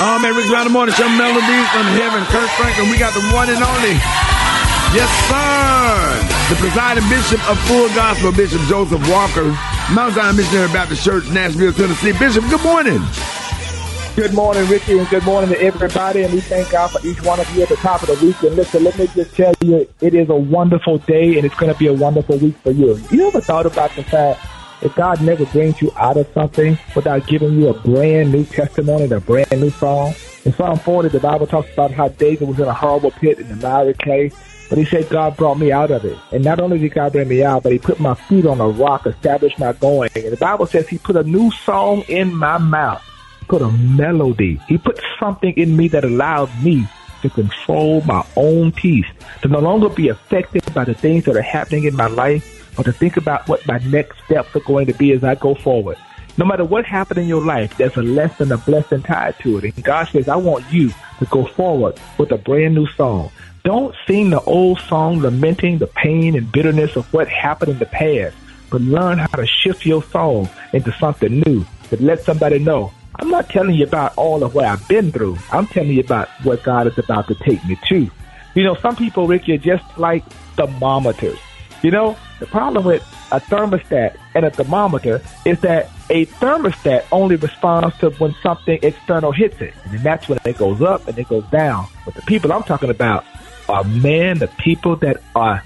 Oh man, Rick Around the Morning Show melodies from heaven. Kirk Franklin, we got the one and only. Yes, sir. The presiding bishop of Full Gospel, Bishop Joseph Walker, Mount Zion Missionary Baptist Church, Nashville, Tennessee. Bishop, good morning. Good morning, Rickey, and good morning to everybody. And we thank God for each one of you at the top of the week. And listen, let me just tell you, it is a wonderful day, and it's going to be a wonderful week for you. You ever thought about the fact that God never brings you out of something without giving you a brand new testimony and a brand new song? In Psalm 40, the Bible talks about how David was in a horrible pit in the miry clay, but he said, God brought me out of it. And not only did God bring me out, but he put my feet on a rock, established my going. And the Bible says he put a new song in my mouth, put a melody. He put something in me that allowed me to control my own peace, to no longer be affected by the things that are happening in my life, or to think about what my next steps are going to be as I go forward. No matter what happened in your life, there's a lesson, a blessing tied to it. And God says, I want you to go forward with a brand new song. Don't sing the old song lamenting the pain and bitterness of what happened in the past, but learn how to shift your song into something new that let somebody know. I'm not telling you about all of what I've been through. I'm telling you about what God is about to take me to. You know, some people, Rickey, are just like thermometers. You know, the problem with a thermostat and a thermometer is that a thermostat only responds to when something external hits it. And that's when it goes up and it goes down. But the people I'm talking about are men, the people that are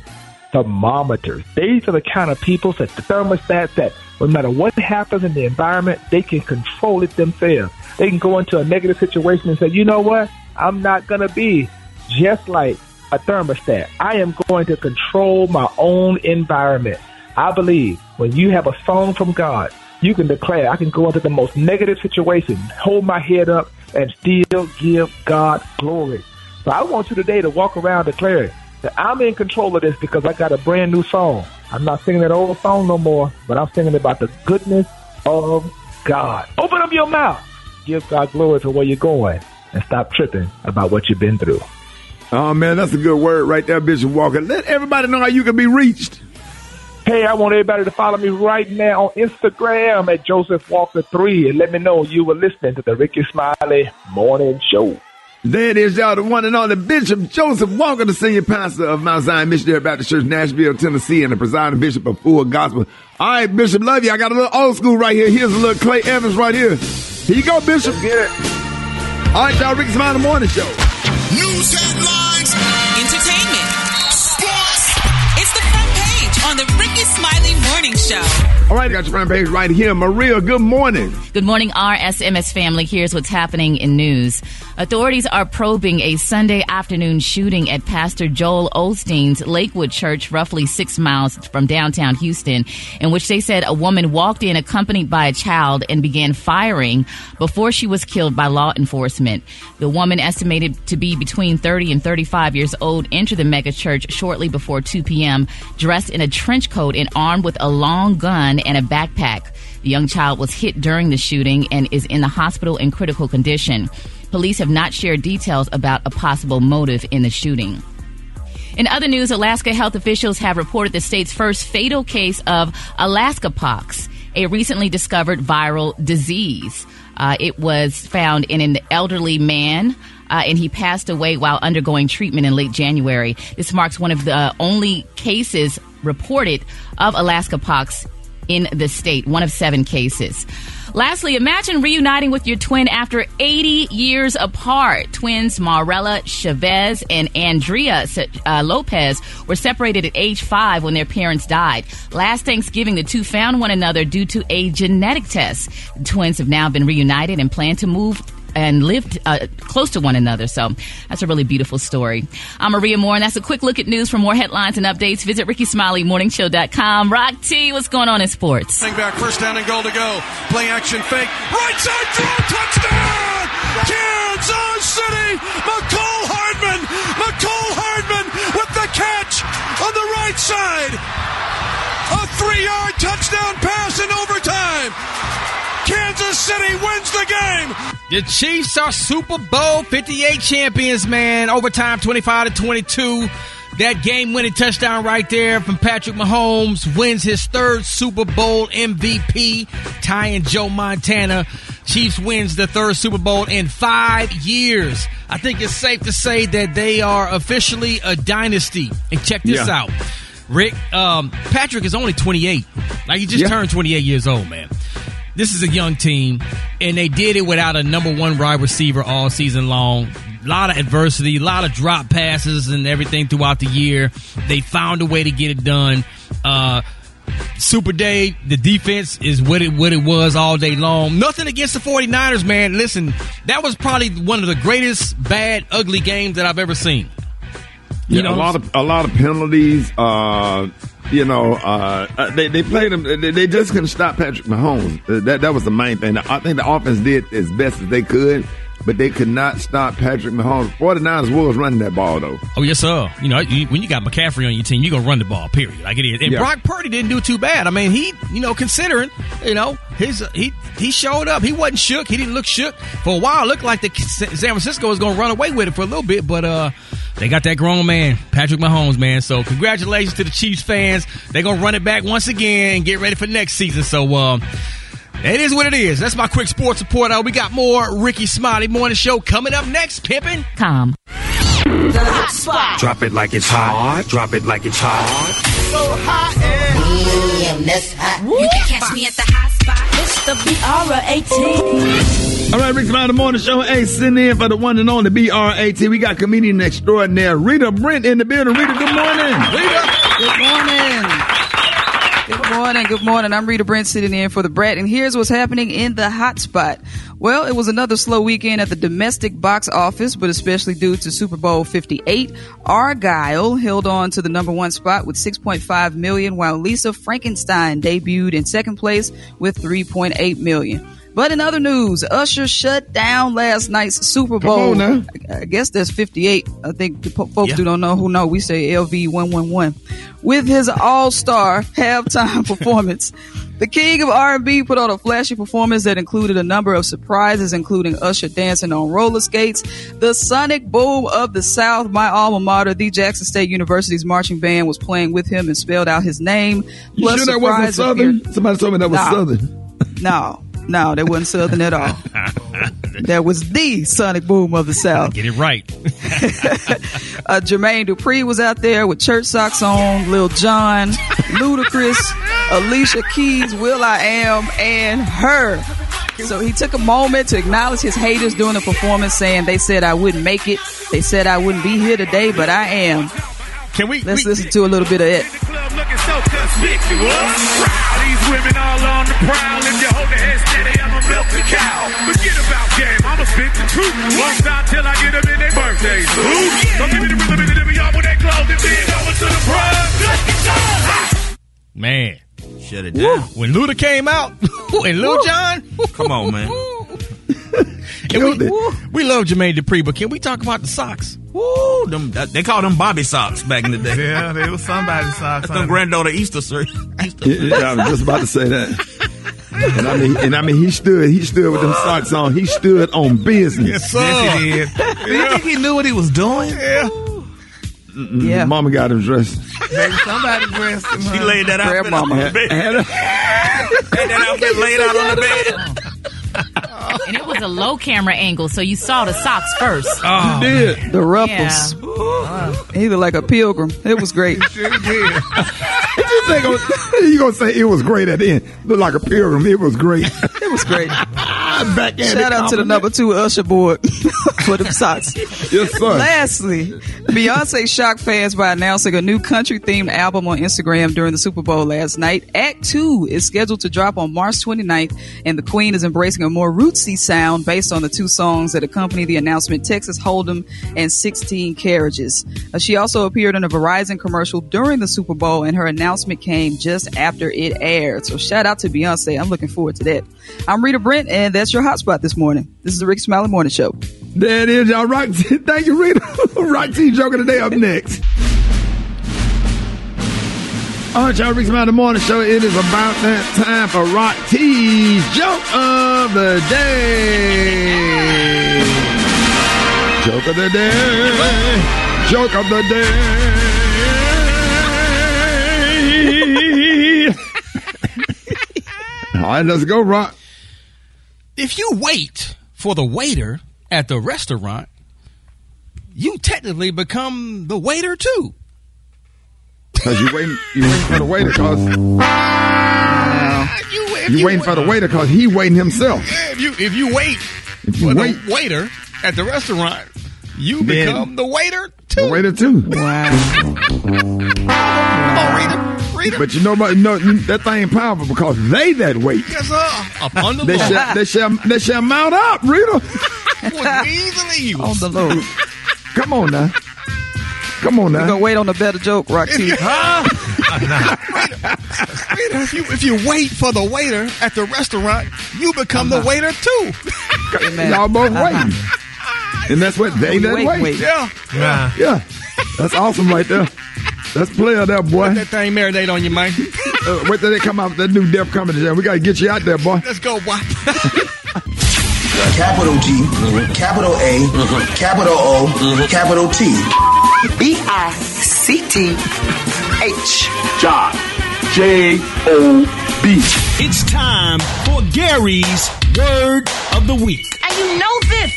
thermometers. These are the kind of people that the thermostats that no matter what happens in the environment, they can control it themselves. They can go into a negative situation and say, you know what? I'm not going to be just like a thermostat. I am going to control my own environment. I believe when you have a song from God, you can declare, I can go into the most negative situation, hold my head up, and still give God glory. So I want you today to walk around declaring that I'm in control of this because I got a brand new song. I'm not singing that old song no more, but I'm singing about the goodness of God. Open up your mouth. Give God glory for where you're going and stop tripping about what you've been through. Oh man, that's a good word right there, Bishop Walker. Let everybody know how you can be reached. Hey, I want everybody to follow me right now on Instagram at Joseph Walker 3 and let me know you were listening to the Rickey Smiley Morning Show. There it is, y'all, the one and only Bishop Joseph Walker, the senior pastor of Mount Zion Missionary Baptist Church, Nashville, Tennessee, and the presiding bishop of Full Gospel. All right, Bishop, love you. I got a little old school right here. Here's a little Clay Evans right here. Here you go, Bishop. Let's get it. All right, y'all, Rickey Smiley Morning Show. News headlines, All right, got your front page right here. Maria, good morning. Good morning, RSMS family. Here's what's happening in news. Authorities are probing a Sunday afternoon shooting at Pastor Joel Osteen's Lakewood Church, roughly six miles from downtown Houston, in which they said a woman walked in accompanied by a child and began firing before she was killed by law enforcement. The woman, estimated to be between 30 and 35 years old, entered the mega church shortly before 2 p.m., dressed in a trench coat and armed with a long gun and a backpack. The young child was hit during the shooting and is in the hospital in critical condition. Police have not shared details about a possible motive in the shooting. In other news, Alaska health officials have reported the state's first fatal case of Alaska pox, a recently discovered viral disease. Uh, it was found in an elderly man. Uh, and he passed away while undergoing treatment in late January. This marks one of the only cases reported of Alaska pox in the state, one of seven cases. Lastly, imagine reuniting with your twin after 80 years apart. Twins Marella Chavez and Andrea uh, Lopez were separated at age five when their parents died. Last Thanksgiving, the two found one another due to a genetic test. The twins have now been reunited and plan to move and lived uh, close to one another. So that's a really beautiful story. I'm Maria Moore, and that's a quick look at news. For more headlines and updates, visit RickeySmileyMorningShow.com. Rock T, what's going on in sports? Hang back, first down and goal to go. Play action fake. Right side draw, touchdown! Kansas City! Mecole Hardman! Mecole Hardman with the catch on the right side! A three yard touchdown pass in overtime! Kansas City wins the game. The Chiefs are Super Bowl 58 champions, man. Overtime 25 to 22. That game winning touchdown right there from Patrick Mahomes wins his third Super Bowl MVP, tying Joe Montana. Chiefs wins the third Super Bowl in five years. I think it's safe to say that they are officially a dynasty. And check this Yeah. out. Rick, um, Patrick is only 28. Like he just Yeah. turned 28 years old, man. This is a young team, and they did it without a number one wide receiver all season long. A lot of adversity, a lot of drop passes, and everything throughout the year. They found a way to get it done. Uh, Super Day, the defense is what it what it was all day long. Nothing against the 49ers, man. Listen, that was probably one of the greatest bad, ugly games that I've ever seen. You You know, a lot of a lot of penalties. Uh, you know, uh, uh, they they played him. They, they just couldn't stop Patrick Mahomes. That that was the main thing. I think the offense did as best as they could, but they could not stop Patrick Mahomes. 49ers was running that ball though. Oh yes, sir. You know, you, when you got McCaffrey on your team, you're gonna run the ball. Period. Like it is. And Yeah. Brock Purdy didn't do too bad. I mean, he, you know, considering, you know, his he he showed up. He wasn't shook. He didn't look shook for a while. It looked like the San Francisco was gonna run away with it for a little bit, but uh, they got that grown man, Patrick Mahomes, man. So congratulations to the Chiefs fans. They're gonna run it back once again and get ready for next season. So. Uh, it is what it is. That's my quick sports report. Uh, we got more Rickey Smiley Morning Show coming up next. Pimpin'. Com. Drop it like it's hot. Drop it like it's hot. So hot and Ooh, hot. Woo. You can catch me at the hot spot. It's the BR18. All right, Rick Smiley Morning Show. Hey, sitting in for the one and only BRAT. We got comedian extraordinaire Rita Brent in the building. Rita, good morning. Rita. Good morning. Good morning. Good morning. I'm Rita Brent sitting in for the Brat, and here's what's happening in the hot spot. Well, it was another slow weekend at the domestic box office, but especially due to Super Bowl 58. Argylle held on to the number one spot with 6.5 million, while Lisa Frankenstein debuted in second place with 3.8 million. But in other news, Usher shut down last night's Super Bowl. on now. I guess that's 58. I think the po- folks Yeah. who don't know who know. We say LV 111. With his all-star halftime performance, the king of R&B put on a flashy performance that included a number of surprises, including Usher dancing on roller skates, the sonic boom of the South, my alma mater, the Jackson State University's marching band was playing with him and spelled out his name. You Plus sure that wasn't surprise appeared- Southern? Somebody told me that was Nah. Southern. No, no, that wasn't Southern at all. that was the sonic boom of the South. Get it right. Uh, Jermaine Dupri was out there with church socks on, Lil Jon, Ludacris, Alicia Keys, Will I Am, and her. So he took a moment to acknowledge his haters during the performance, saying they said I wouldn't make it. They said I wouldn't be here today, but I am. Can we? Let's we- listen to a little bit of it. Club looking so conspicuous. Proud, these women all on the prowl. If you hold the head steady, I'm a milk cow. Forget about game, I'ma spit the truth. Won't stop till I get them in their birthdays. Ooh, don't give me the rhythm and the rhythm, y'all with that clothing. Big over to the front. Let's get started. Man, Shut it down. when Luda came out and Lil Jon, Come on, man. we, we love Jermaine Dupri, but can we talk about the socks? Woo, them, that- they called them Bobby socks back in the day. Yeah, they was somebody's socks. That's them granddaughter Easter shirt. Easter. Yeah, yeah, I was just about to say that. And I mean, and I mean, he stood. He stood with them socks on. He stood on business. Yes, he did. Do you think he knew what he was doing? Yeah. Yeah. Mama got him dressed. Maybe somebody dressed him. She laid that outfit on Grandmama. the bed. Had a- Had that outfit laid out on the bed. And it was a low camera angle, so you saw the socks first. Oh, did. The ruffles. He looked like a pilgrim. It was great. Sure did. You think gonna- you gonna say it was great at the end? Looked like a pilgrim. It was great. It was great. Back in. Shout out to the number two Usher board for them socks. Yes, sir. Lastly, Beyonce shocked fans by announcing a new country themed album on Instagram during the Super Bowl last night. Act 2 is scheduled to drop on March 29th, and the Queen is embracing a more rootsy sound based on the two songs that accompany the announcement Texas Hold'em and 16 Carriages. Uh, she also appeared in a Verizon commercial during the Super Bowl, and her announcement came just after it aired. So shout out to Beyonce. I'm looking forward to that. I'm Rita Brent, and that's your hotspot this morning. This is the Rick Smiley Morning Show. There it is, y'all. Rock. Thank you, Rita. Rock T joke of the day up next. All right, y'all, Rick's Mountain Morning Show. It is about that time for Rock T's Joke of the Day. Joke of the Day. Joke of the Day. All right, let's go, Rock. If you wait for the waiter at the restaurant, you technically become the waiter too. Because you waiting, you waiting for the waiter because You, if you waiting for the waiter because he waiting himself. Yeah, if you if you wait If you for wait, the waiter at the restaurant, you Then- become the waiter too. the waiter too. Come on, Rita. Rita. But you know, but no, that thing ain't powerful because they that wait. Yes, sir. Upon the They Lord. shall, they shall, they shall mount up, Rita. With wings and eagles. On the Lord. Come on now. Come on We're now. gonna wait on a better joke, Rock T. Rita, if you if you wait for the waiter at the restaurant, you become the uh-huh. waiter too. Amen. Y'all both uh-huh. waiting. And that's what they that Wait, wait. wait. Yeah. Nah. Yeah. That's awesome right there. That's player there, boy. Let That thing marinate on you, man. Uh, wait till they come out with that new Def Comedy Jam. We got to get you out there, boy. Let's go, boy. Capital G, capital A, capital O, capital T. B I C T H. John. J O B. It's time for Gary's Word of the Week. And you know this,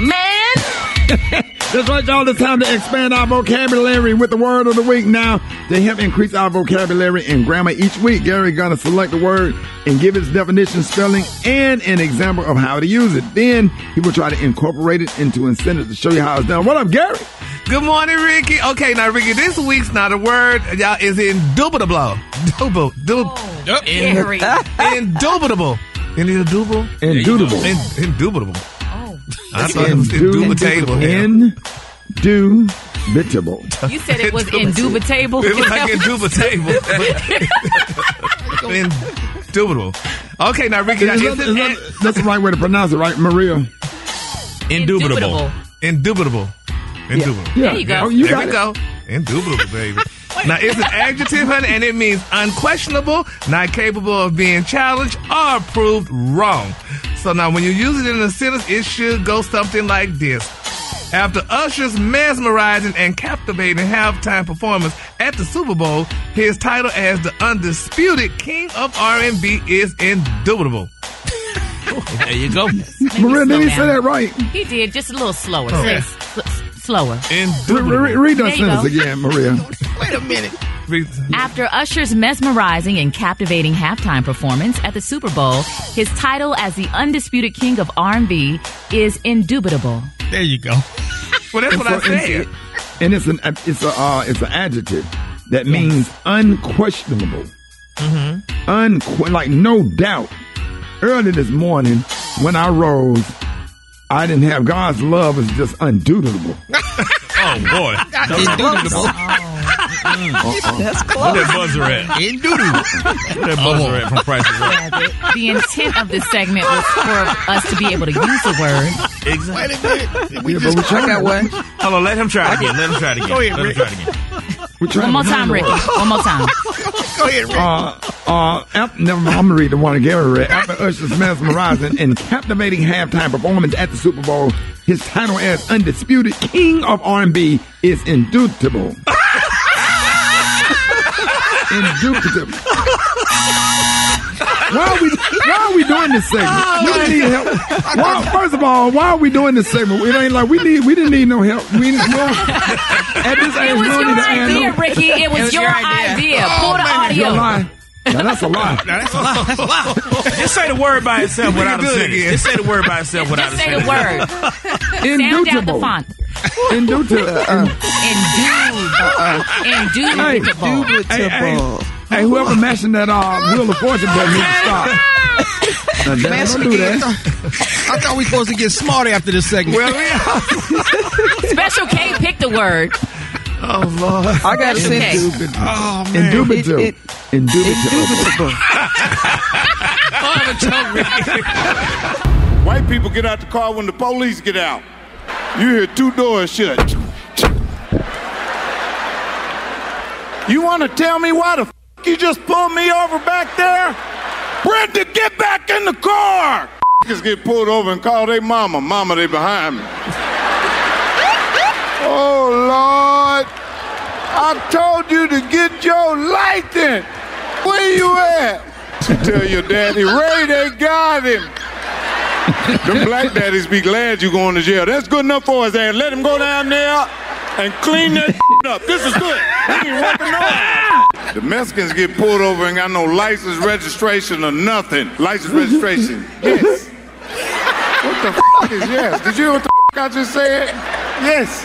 man. That's right, y'all. It's time to expand our vocabulary with the word of the week. Now, to help increase our vocabulary and grammar each week, Gary gonna select the word and give its definition, spelling, and an example of how to use it. Then he will try to incorporate it into a sentence to show you how it's done. What up, Gary? Good morning, Rickey. Okay, now, Rickey, this week's not a word, y'all, is indubitable. Double, double, Yep. Gary. indubitable. Indubitable? Indubitable. In, indubitable. I thought it was indubitable. Indubitable. you said it was indubitable. It was like indubitable. but- Indubitable. Okay, now, Rickey, now, Is is that- it is that's the right way to pronounce it, right, Maria? indubitable? Indubitable. Indubitable. Yeah. There you go. Oh, you there got we it. go. Indubitable, baby. Now, it's an adjective, honey, and it means unquestionable, not capable of being challenged, or proved wrong. So now, when you use it in a sentence, it should go something like this. After Usher's mesmerizing and captivating halftime performance at the Super Bowl, his title as the undisputed king of R&B is indubitable. There you go. Maria, did he say that right? He did just a little slower. Oh. Say s- s- slower. Re- re- Indubitable. read that There sentence go. again, Maria. Wait a minute. After Usher's mesmerizing and captivating halftime performance at the Super Bowl, his title as the undisputed king of R&B is indubitable. There you go. Well, that's what I And so- and- said. And it's an it's a uh, it's an adjective that means unquestionable. Mm-hmm. Unque- like no doubt. Early this morning when I rose, I didn't have God's love was just undubitable. Oh, boy. Indubitable. That's close. Where close. that buzzer at? Indubitable. Where that buzzer at from Price is Right? The intent of this segment was for us to be able to use the word. Wait a minute. We Yeah, just but we I got one. Hold on, let him try it again. Let him try it again. Go ahead, let him try it again. We're trying One more time, find the Rickey. One more time. go ahead, Rick. Uh, uh, after, never mind, I'm gonna read the one again. read. After Usher's mesmerizing and captivating halftime performance at the Super Bowl, his title as undisputed king of R&B is indubitable. Indubitable. Why are we why are we doing this segment? Oh, we didn't need help. Why, first of all, why are we doing this segment? It ain't like we need we didn't need no help. We, we don't- at this age, It we was don't your need idea, no- Rickey. It was, was your your idea. idea. Oh, Pull the man. You're audio. Lying. Now that's a lie. Now, that's a lot. That's a lot. Just say the word by itself without a do it sentence. again. Just say the word by itself without Just a say the sentence. word. Sound down the Indubitable. font. Indubitable. Indude. Hey, Indubitable. Hey, hey, hey, whoever mashing that uh, Wheel of Fortune button needs to stop. Now, Dad, Mash don't it do that. I thought we were supposed to get smarter after this segment. Well, yeah. Special K picked the word. Oh, Lord. I got oh, a Okay. sentence. Oh, man. Indubitable. It- Indubitable. Indubitable. White people get out the car when the police get out. You hear two doors shut. You want to tell me why the f- you just pulled me over back there? Brenda, get back in the car! Just get pulled over and call their mama. Mama, they behind me. oh, Lord. I told you to get your license. Where you at? Tell your daddy, Ray, they got him. Them black daddies be glad you going to jail. That's good enough for us, and let him go down there and clean that up. This is good. He ain't working no The Mexicans get pulled over and got no license, registration, or nothing. License, registration. Yes. What the f- is yes? Did you hear what the f- I just said? Yes.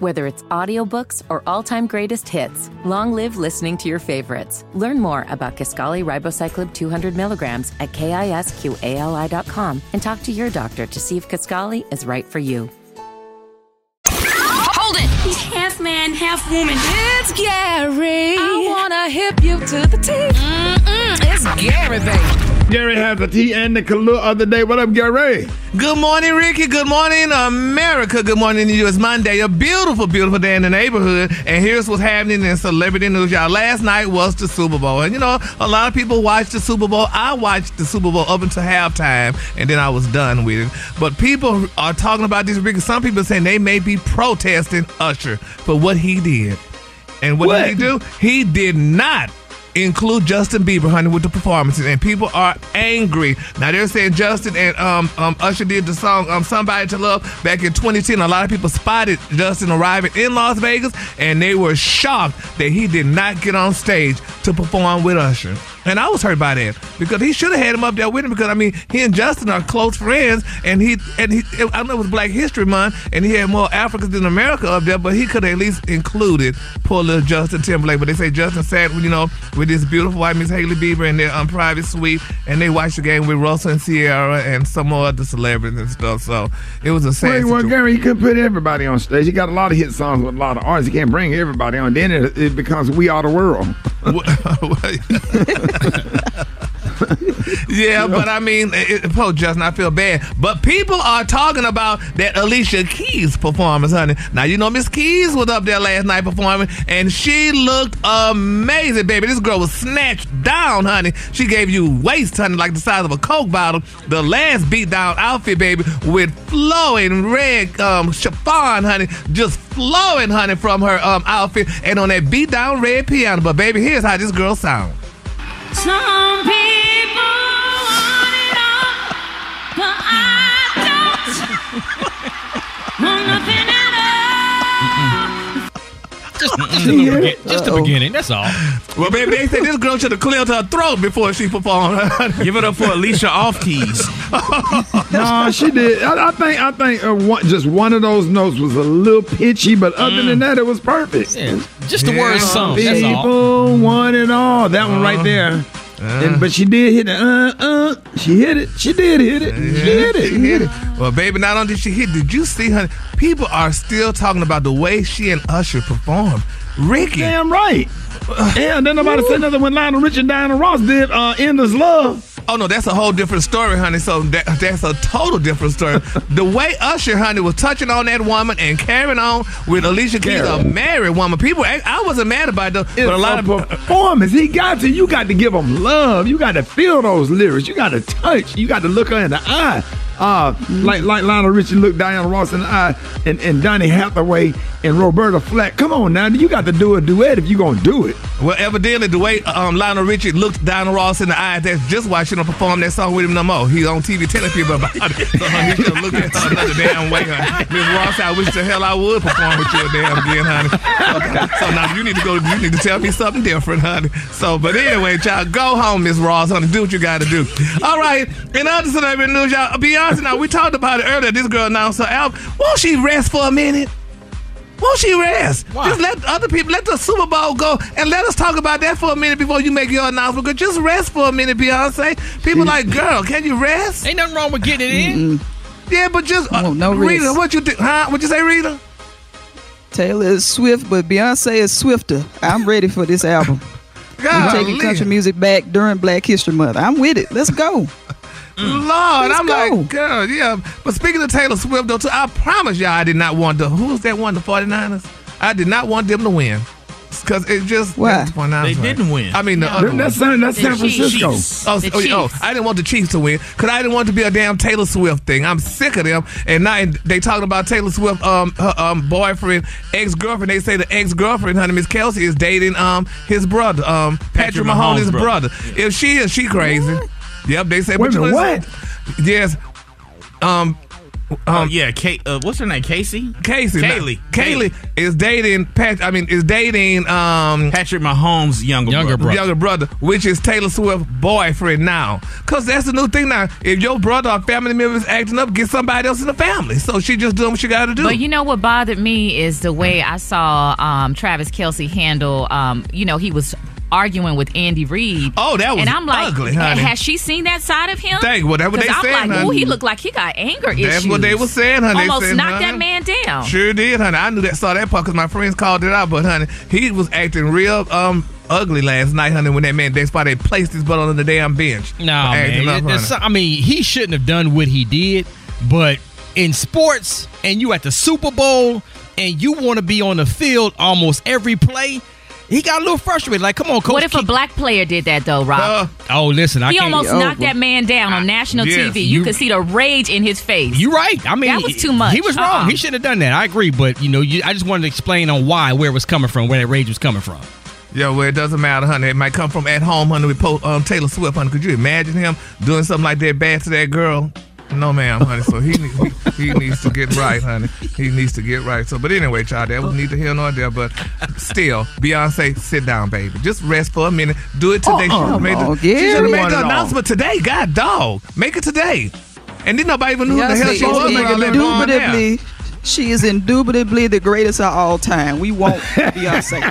Whether it's audiobooks or all-time greatest hits, long live listening to your favorites. Learn more about Kisqali Ribociclib 200 milligrams at kisqali.com and talk to your doctor to see if Kisqali is right for you. Hold it! He's half man, half woman. It's Gary. I wanna hip you to the T. Mm-mm, it's Gary, baby. Gary has the tea and the color of the day. What up, Gary? Good morning, Rickey. Good morning, America. Good morning to you. It's Monday, a beautiful, beautiful day in the neighborhood. And here's what's happening in celebrity news, y'all. Last night was the Super Bowl. And you know, a lot of people watched the Super Bowl. I watched the Super Bowl up until halftime, and then I was done with it. But people are talking about this, Rickey. Some people saying they may be protesting Usher for what he did. And what, What? did he do? He did not include Justin Bieber, honey, with the performances, and people are angry. Now they're saying Justin and um, um Usher did the song um "Somebody to Love" back in 2010. A lot of people spotted Justin arriving in Las Vegas, and they were shocked that he did not get on stage to perform with Usher. And I was hurt by that because he should have had him up there with him because I mean he and Justin are close friends and he and he I know it was Black History Month and he had more Africans than America up there but he could have at least included poor little Justin Timberlake but they say Justin sat you know with this beautiful white Miss Hailey Bieber in their um, private suite and they watched the game with Russell and Ciara and some more other celebrities and stuff so it was a sad Wait, well. Gary, he couldn't put everybody on stage. He got a lot of hit songs with a lot of artists. He can't bring everybody on. Then it, it becomes We Are the World. Yeah, but I mean, it, Justin, I feel bad. But people are talking about that Alicia Keys performance, honey. Now you know Miss Keys was up there last night performing, and she looked amazing, baby. This girl was snatched down, honey. She gave you waist, honey, like the size of a Coke bottle. The last beat down outfit, baby, with flowing red um, chiffon, honey, just flowing, honey, from her um outfit, and on that beat down red piano. But baby, here's how this girl sounds. Some people want it all, but I don't want nothing all. Just, just, the, begin- just the beginning. That's all. Well, baby, they say this girl should have cleared her throat before she performed. Give it up for Alicia off keys. no, she did. I, I think I think uh, one, just one of those notes was a little pitchy, but other than that, it was perfect. just the words sung, that's all. People want it all. That one right there. And, but she did hit it. Uh, uh, she hit it. She did hit it. She hit it. She hit it. Well, baby, not only did she hit, did you see, honey? People are still talking about the way she and Usher performed. Rickey. Damn right. Yeah, then nobody said nothing when Lionel Richie and Diana Ross did uh, Endless Love. Oh no, that's a whole different story, honey. So that, that's a total different story. the way Usher, honey, was touching on that woman and carrying on with Alicia Keys, a married woman. People, I, wasn't mad about it, though, It's but a lot a of performance. He got to. You got to give him love. You got to feel those lyrics. You got to touch. You got to look her in the eye. Uh, like like Lionel Richie looked Diana Ross in the eye, and, and Donny Hathaway and Roberta Flack. Come on now, you got to do a duet if you're gonna do it. Well, evidently, the way um, Lionel Richie looked Diana Ross in the eye, that's just why she don't perform that song with him no more. He's on TV telling people about it. So honey, he should look at her another damn way, honey. Miss Ross, I wish the hell I would perform with you damn again, honey. So, so now you need to go, you need to tell me something different, honey. So, but anyway, child, go home, Miss Ross, honey. Do what you got to do. All right, in other celebrity news, y'all, Beyonce, now we talked about it earlier. This girl announced her album. Won't she rest for a minute? Won't she rest? Just let other people, let the Super Bowl go, and let us talk about that for a minute before you make your announcement. Cause just rest for a minute, Beyonce. People like, girl, can you rest? Ain't nothing wrong with getting it in. Yeah, but just uh, Oh, no Rita, rest. what you think? Huh? What you say, Rita? Taylor is swift, but Beyonce is swifter. I'm ready for this album. We're Golly. taking country music back during Black History Month. I'm with it. Let's go. Lord, Let's I'm go. like, girl, yeah. But speaking of Taylor Swift, though, too, I promise y'all, I did not want the who's that one, the 49ers? I did not want them to win. Because it just Why? the 49ers They won. didn't win. I mean, the Yeah. other That's one. San- that's San Francisco. Chiefs. Oh, The oh, oh, I didn't want the Chiefs to win because I didn't want it to be a damn Taylor Swift thing. I'm sick of them. And now they talking about Taylor Swift, um, her um, boyfriend, ex girlfriend. They say the ex girlfriend, honey, Miss Kelce, is dating um his brother, um Patrick, Patrick Mahomes' Mahomes' brother. brother. If she is, she crazy. Yep, they say. Wait but a minute, listen- Yes. Um. Oh yeah, Kate. Uh, what's her name? Casey. Casey, Kaylee. Kaylee is dating Pat. I mean, is dating um Patrick Mahomes' younger, Younger brother. brother. younger brother, which is Taylor Swift's boyfriend now. Cause that's the new thing now. If your brother or family member is acting up, get somebody else in the family. So she just doing what she got to do. But you know what bothered me is the way I saw um, Travis Kelce handle. Um, you know, he was arguing with Andy Reid. Oh, that was and I'm like, ugly, honey. has she seen that side of him? Dang, well, that's what they 'Cause I'm said, like, honey. oh, he looked like he got anger issues. That's what they were saying, honey. They Almost said, knocked honey, that man down. Sure did, honey. I knew that saw that part because my friends called it out. But honey, he was acting real um ugly last night, honey. When that man, that's why they placed his butt on the damn bench. No, man. up, There's I mean, he shouldn't have done what he did, but in sports, and you at the Super Bowl, and you want to be on the field almost every play, he got a little frustrated. Like, come on, coach. What if a black player did that though, Rob? oh, listen, I he can't. almost knocked that man down on national yes, TV. You, you- could see the rage in his face. You right. I mean, that was too much. He was wrong. Uh-uh. He shouldn't have done that. I agree, but you know, you, I just wanted to explain on why, where it was coming from, where that rage was coming from. Yeah, well, it doesn't matter, honey. It might come from at home, honey, with po- um, Taylor Swift, honey. Could you imagine him doing something like that bad to that girl? No, ma'am, honey. So he needs, he, needs to get right, honey. He needs to get right. So, but anyway, child, that was neither here nor there. But still, Beyonce, sit down, baby. Just rest for a minute. Do it today. Uh-uh. she should have made Oh, the, yeah. made the announcement today. God, dog, make it today. And then nobody even knew who the hell she was. indubitably, she is indubitably the greatest of all time. We want Beyonce.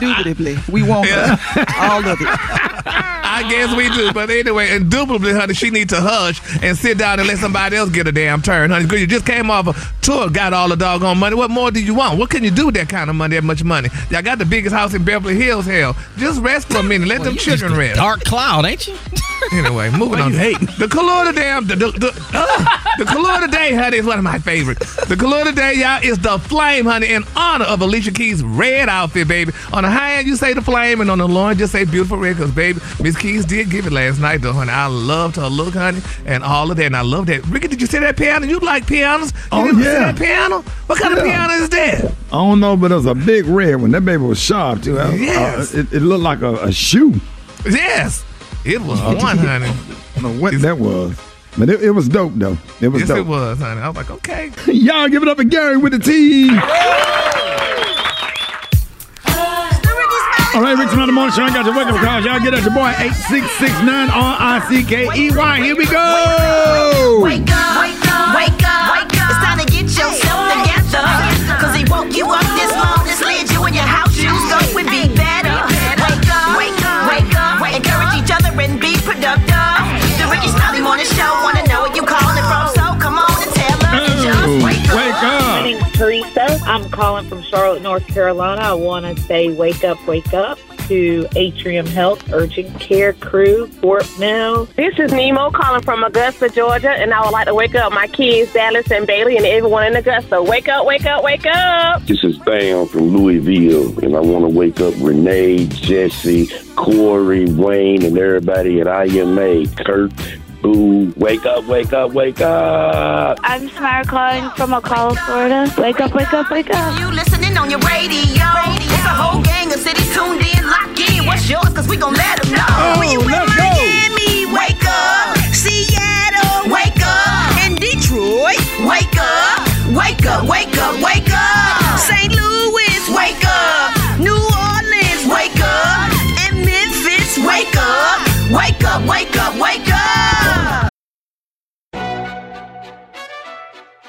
indubitably, we want her. all of it. I guess we do. But anyway, indubitably, honey, she needs to hush and sit down and let somebody else get a damn turn, honey. Because you just came off a tour, got all the doggone money. What more do you want? What can you do with that kind of money, that much money? Y'all got the biggest house in Beverly Hills, hell. Just rest for a minute. Let them children rest. Dark cloud, ain't you? Anyway, moving on. The color of the damn, the, the, the, uh, the color of the day, honey, is one of my favorites. The color of the day, y'all, is the flame, honey, in honor of Alicia Keys' red outfit, baby. On the high end, you say the flame, and on the low end, just say beautiful red, because, baby, Miss Keys did give it last night, though, honey. I loved her look, honey, and all of that, and I love that. Rickey, did you see that piano? You like pianos? Did Oh, you see yeah. that piano? What kind of piano is that? I don't know, but it was a big red one. That baby was sharp too. Uh, Yes. uh, it, it looked like a, a shoe. Yes. It was Uh, one, honey. I don't know what that was, but it, it was dope though. It was Yes, dope. it was, honey. I was like, okay. Y'all give it up for Gary with the T. All right, Rick Another Morning Show. I got your wake up calls. Y'all get at your boy 8669 R-I-C-K-E-Y. Here we go. Wake up, wake up, calling from Charlotte, North Carolina. I want to say wake up, wake up to Atrium Health Urgent Care Crew, Fort Mill. This is Nemo calling from Augusta, Georgia, and I would like to wake up my kids, Dallas and Bailey, and everyone in Augusta. Wake up, wake up, wake up! This is Bam from Louisville, and I want to wake up Renee, Jesse, Corey, Wayne, and everybody at IMA. Kurt, Boo, wake up, wake up, wake up. I'm Samara calling from Ocala, Florida. Wake up, wake up, wake up. You listening on your radio. It's a whole gang of cities tuned in, lock in. What's yours? Cause we gon' let them know. Oh, When you in let's go. Miami, wake up. Seattle, wake up. In Detroit, wake up. Wake up, wake up, wake up. St. Louis, wake up. New Orleans, wake up. And Memphis, wake up. Wake up, wake up, wake up.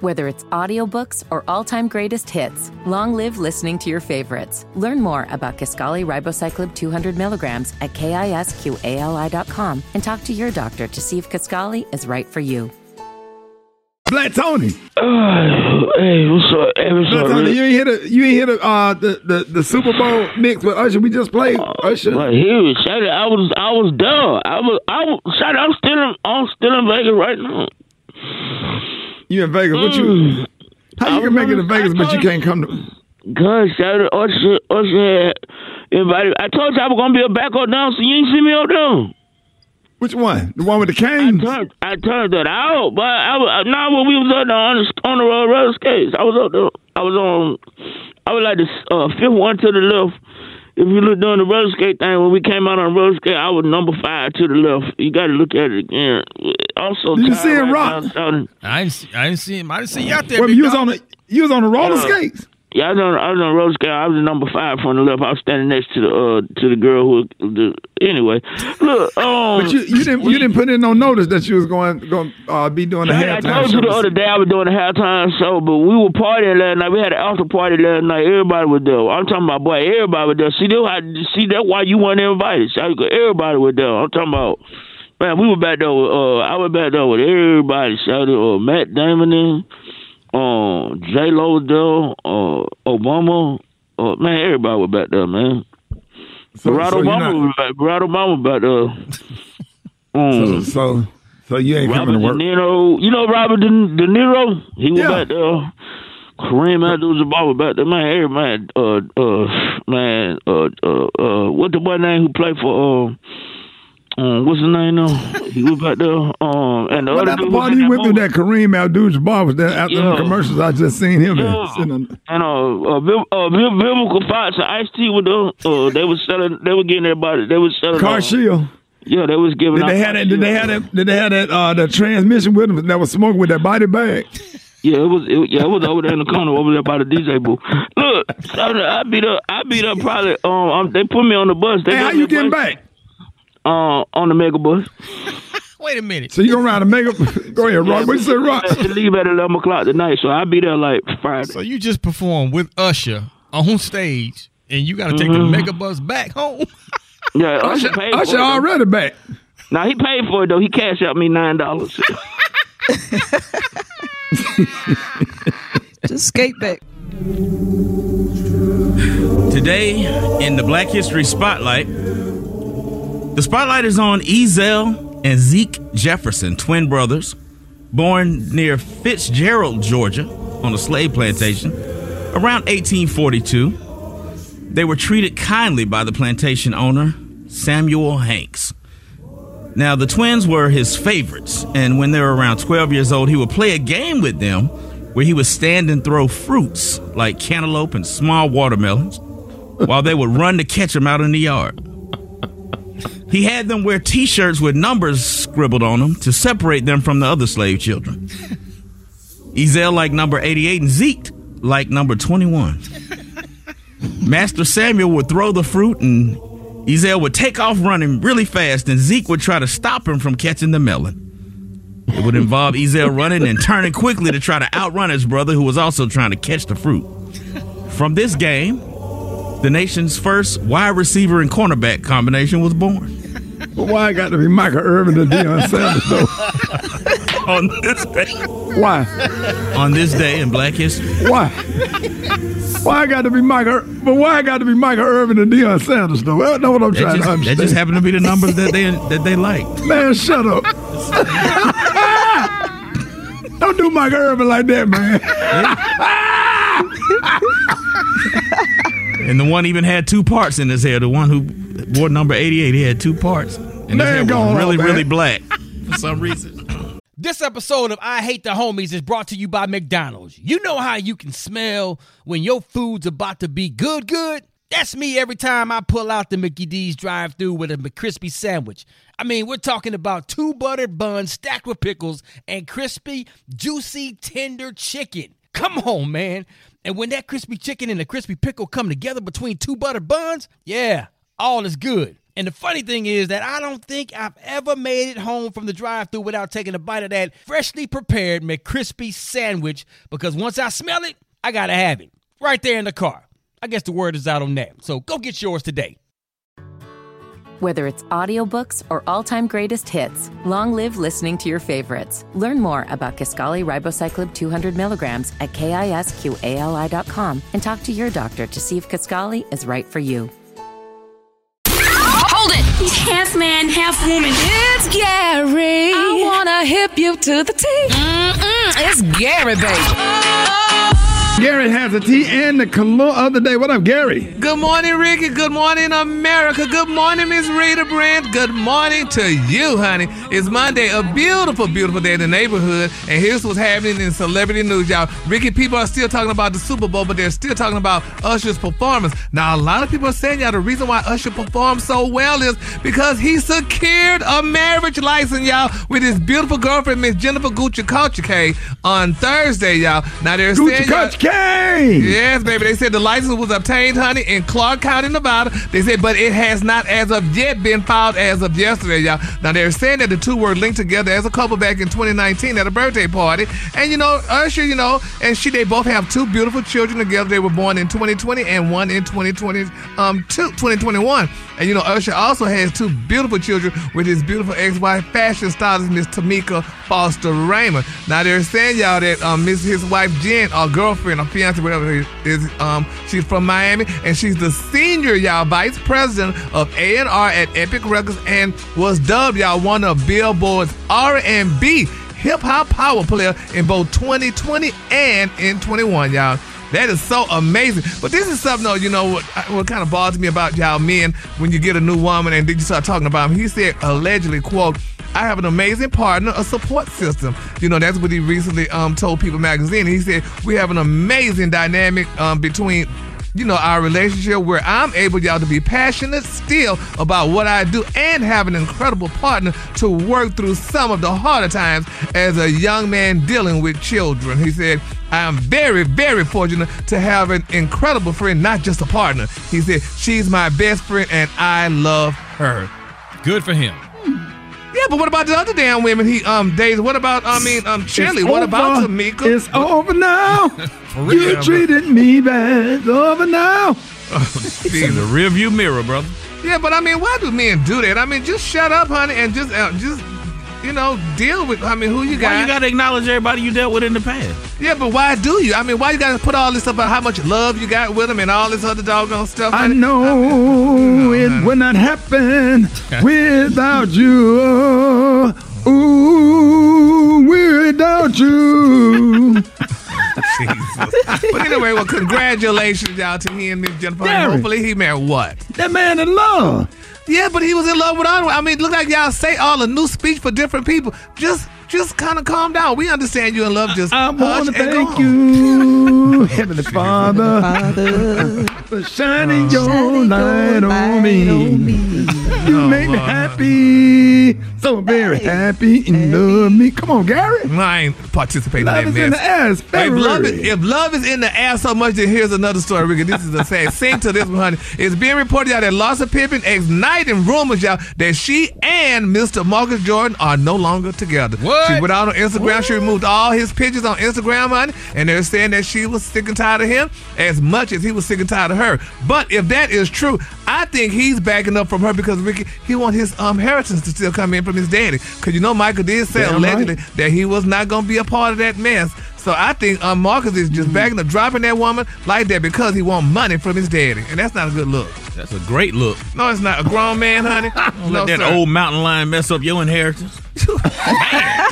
Whether it's audiobooks or all-time greatest hits, long live listening to your favorites. Learn more about Kisqali Ribociclib 200 milligrams at kisqali.com and talk to your doctor to see if Kisqali is right for you. Black Tony. hey, what's up? Hey, what's Black up? Tony, Rick? you ain't hear the you ain't hear the uh the, the, the Super Bowl mix with Usher we just played. Usher. But here, shout out, I was, I was done. I was, I was, shout out, I'm still, in, I'm still in Vegas right now. You in Vegas? What you? How you can make it in Vegas, but you can't come to? God, shout out, Usher, Usher had invited. I told you I was gonna be a backup dancer. You ain't see me up there. Which one? The one with the cane? I turned, I turned that out, but I was not when we was up there on the on the road roller skates. I was up there. I was on. I was like the uh, fifth one to the left. If you look doing the roller skate thing, when we came out on roller skate, I was number five to the left. You got to look at it again. Also, Did you tired see him right rock? I didn't, see, I didn't see him. I didn't see you out there. Well, big you was on the you was on the roller skates. Yeah, I was on, I was on roller skate. I was the number five from the left. I was standing next to the uh to the girl who. The, anyway, look. Um, But you, you didn't you didn't put in no notice that you was going going uh, be doing the halftime. I told you the other day I was doing a halftime show, but we were partying last night. We had an after party last night. Everybody was there. I'm talking about boy, everybody was there. See, that why, see that why you weren't invited. See, everybody was there. I'm talking about man. We were back there. With, uh, I was back there with everybody. Shouted uh, Matt Damon in, uh, J Lo uh, Obama. Uh, man, everybody was back there, man. So- Barack so Obama not- was back. Barack Obama was back there. Um, So, so so you ain't Robert coming to De work. Niro, you know Robert De, De Niro? He was Yeah. back there. Kareem Abdul-Jabbar was back there. Man, every man, uh, uh, man, uh, uh, uh, what the boy name who played for, uh, um, what's his name now? He was back there. Um, and the other dude party in that went through that Kareem Abdul-Jabbar was there after Yeah. the commercials. I just seen him. Yeah. on- And uh, uh, Bill, uh, Bill, Vivica Fox and Ice T with them. Uh, they was selling. They were getting everybody. They was selling. Car uh, shield. Yeah, they was giving. Did they have car that? Did they have that? Did they have that? Uh, the transmission with them that was smoking with that body bag? Yeah, it was. It, yeah, it was over there in the corner, over there by the DJ booth. Look, I, beat up. I beat up probably. Um, um, they put me on the bus. They Hey, how you getting bus- back? Uh, on the mega bus. Wait a minute. So you gonna ride a mega? Go ahead, Rock. What you say, Rock? To leave at eleven o'clock tonight, so I'll be there like Friday. So you just performed with Usher on stage, and you got to take the Mhm. mega bus back home. Yeah, Usher, Usher paid for Usher it. though. already back. Now he paid for it though. He cashed out me nine dollars. Just skate back. Today, in the Black History Spotlight, the spotlight is on Ezel and Zeke Jefferson, twin brothers, born near Fitzgerald, Georgia, on a slave plantation around 1842. They were treated kindly by the plantation owner, Samuel Hanks. Now, the twins were his favorites, and when they were around 12 years old, he would play a game with them where he would stand and throw fruits like cantaloupe and small watermelons while they would run to catch him out in the yard. He had them wear t shirts with numbers scribbled on them to separate them from the other slave children. Ezel like number 88 and Zeke like number 21. Master Samuel would throw the fruit and Ezel would take off running really fast and Zeke would try to stop him from catching the melon. It would involve Ezel running and turning quickly to try to outrun his brother who was also trying to catch the fruit. From this game, the nation's first wide receiver and cornerback combination was born. But why I got to be Michael Irvin and Deion Sanders though? On this day. Why? On this day in Black History. Why? Why I got to be Michael? But why I got to be Michael Irvin and Deion Sanders though? That's not what I'm That trying just, to that understand. just happened to be the numbers that they that they liked. Man, shut up. Don't do Michael Irvin like that, man. And the one even had two parts in his hair. The one who wore number 88, he had two parts. And his Man, hair was on, really, man. really black for some reason. This episode of I Hate the Homies is brought to you by McDonald's. You know how you can smell when your food's about to be good, good? That's me every time I pull out the Mickey D's drive through with a McCrispy sandwich. I mean, we're talking about two buttered buns stacked with pickles and crispy, juicy, tender chicken. Come on, man. And when that crispy chicken and the crispy pickle come together between two buttered buns, yeah, all is good. And the funny thing is that I don't think I've ever made it home from the drive through without taking a bite of that freshly prepared McCrispy sandwich because once I smell it, I gotta have it right there in the car. I guess the word is out on that. So go get yours today. Whether it's audiobooks or all-time greatest hits, long live listening to your favorites. Learn more about Kisqali Ribociclib 200 milligrams at kisqali.com and talk to your doctor to see if Kisqali is right for you. Hold it! He's half man, half woman. It's Gary. I wanna hip you to the T. Mm-mm, it's Gary, baby. Oh, oh, oh. Gary has a tea and the color of the day. What up, Gary? Good morning, Rickey. Good morning, America. Good morning, Miss Rita Brand. Good morning to you, honey. It's Monday, a beautiful, beautiful day in the neighborhood. And here's what's happening in celebrity news, y'all. Rickey, people are still talking about the Super Bowl, but they're still talking about Usher's performance. Now, a lot of people are saying, y'all, the reason why Usher performed so well is because he secured a marriage license, y'all, with his beautiful girlfriend, Miss Jennifer Goicoechea on Thursday, y'all. Now, they're Gucci saying. Yes, baby. They said the license was obtained, honey, in Clark County, Nevada. They said, but it has not, as of yet, been filed as of yesterday, y'all. Now they're saying that the two were linked together as a couple back in 2019 at a birthday party, and you know, Usher, you know, and she, they both have two beautiful children together. They were born in 2020 and one in 2020, um, two, 2021. And you know, Usher also has two beautiful children with his beautiful ex-wife, fashion stylist Miss Tamika Foster Raymond. Now they're saying y'all that um, Miss his wife Jen, our girlfriend, or fiance, whatever it is, um, she's from Miami, and she's the senior y'all vice president of A&R at Epic Records, and was dubbed y'all one of Billboard's R&B hip hop power player in both 2020 and in 21, y'all. That is so amazing. But this is something, though, you know, what, what kind of bothers me about y'all men when you get a new woman and then you start talking about him. He said, allegedly, quote, I have an amazing partner, a support system. You know, that's what he recently um, told People Magazine. He said, we have an amazing dynamic um, between you know, our relationship where I'm able, y'all, to be passionate still about what I do and have an incredible partner to work through some of the harder times as a young man dealing with children. He said, I am very, very fortunate to have an incredible friend, not just a partner. He said, she's my best friend and I love her. Good for him. Yeah, but what about the other damn women he um dated? What about I mean um Chilli? It's What about over. Tamika? It's over now. you bro. treated me bad. It's over now. in the rearview mirror, brother. Yeah, but I mean, why do men do that? I mean, just shut up, honey, and just uh, just you know deal with. I mean, who you got? Why you got to acknowledge everybody you dealt with in the past? yeah, but why do you? I mean, why you got to put all this stuff about how much love you got with them and all this other doggone stuff? I honey? know it would not happen without you. Ooh, without you. Jesus. but anyway, well, congratulations, y'all, to he and Miss Jennifer. And hopefully, he married what? That man in love. Yeah, but he was in love with all. I mean, look like y'all say all a new speech for different people. Just, just kind of calm down. We understand you in love. Just I want to hush and thank you, Heavenly Father, for shining your light on me. You Oh, make me Lord. happy, so very happy, and love me. Come on, Gary. I ain't participating Love in is that in the air. It's If love, is, February. if love is in the air so much, then here's another story, Rickey. This is a sad. Sing to this one, honey. It's being reported out that Larsa Pippen igniting rumors, y'all, that she and Mr. Marcus Jordan are no longer together. What? She went out on Instagram. She removed all his pictures on Instagram, honey, and they're saying that she was sick and tired of him as much as he was sick and tired of her. But if that is true, I think he's backing up from her because Rickey, he wants his um inheritance to still come in from his daddy. Because you know, Michael did say Damn allegedly right. that he was not going to be a part of that mess. So I think um, Marcus is just backing up, dropping that woman like that because he want money from his daddy, and that's not a good look. That's a great look. No, it's not a grown man, honey. Don't no, let that sir. old mountain lion mess up your inheritance.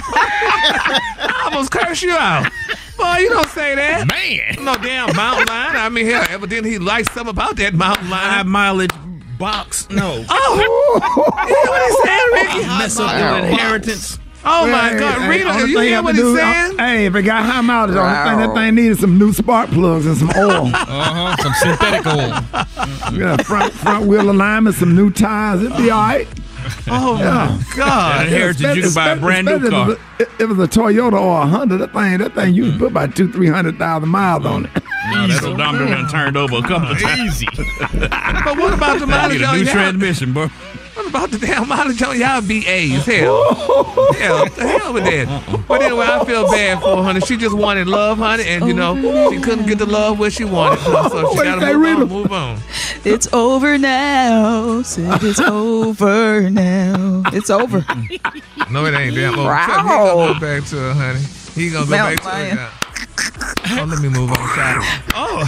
I almost curse you out. Boy, you don't say that. Man. No damn mountain lion. I mean, hell, evidently he likes something about that mountain High lion. mileage box. No. Oh, you know what he's saying, Rickey? Mess up your inheritance. Oh my God, Rita, only you hear what he's do- saying? Hey, if it got high mileage, the only thing that Wow. thing needed some new spark plugs and some oil. Uh-huh. Some synthetic oil. yeah, front front wheel alignment, some new tires. It'd be all right. Oh Yeah. my God. At Heritage, you can buy a brand new Especially car. If it, if it was a Toyota or a Honda, that thing, that thing, you could put about two, three hundred thousand miles on it. No, that odometer done turned over a couple of times. Easy. But what about the mileage on new y'all? transmission, bro. What about the damn mileage on y'all BAs? Hell, hell, what the hell with that. But anyway, I feel bad for her, honey. She just wanted love, honey, and you know she couldn't get the love where she wanted, so she What gotta they move read on. Move on. It's over now. Said it's over now. It's over. No, it ain't. Damn. Oh, Wow. Chuck, he gonna go back to her, honey. He gonna go Mount back to her. now. Oh, let me move on. Oh,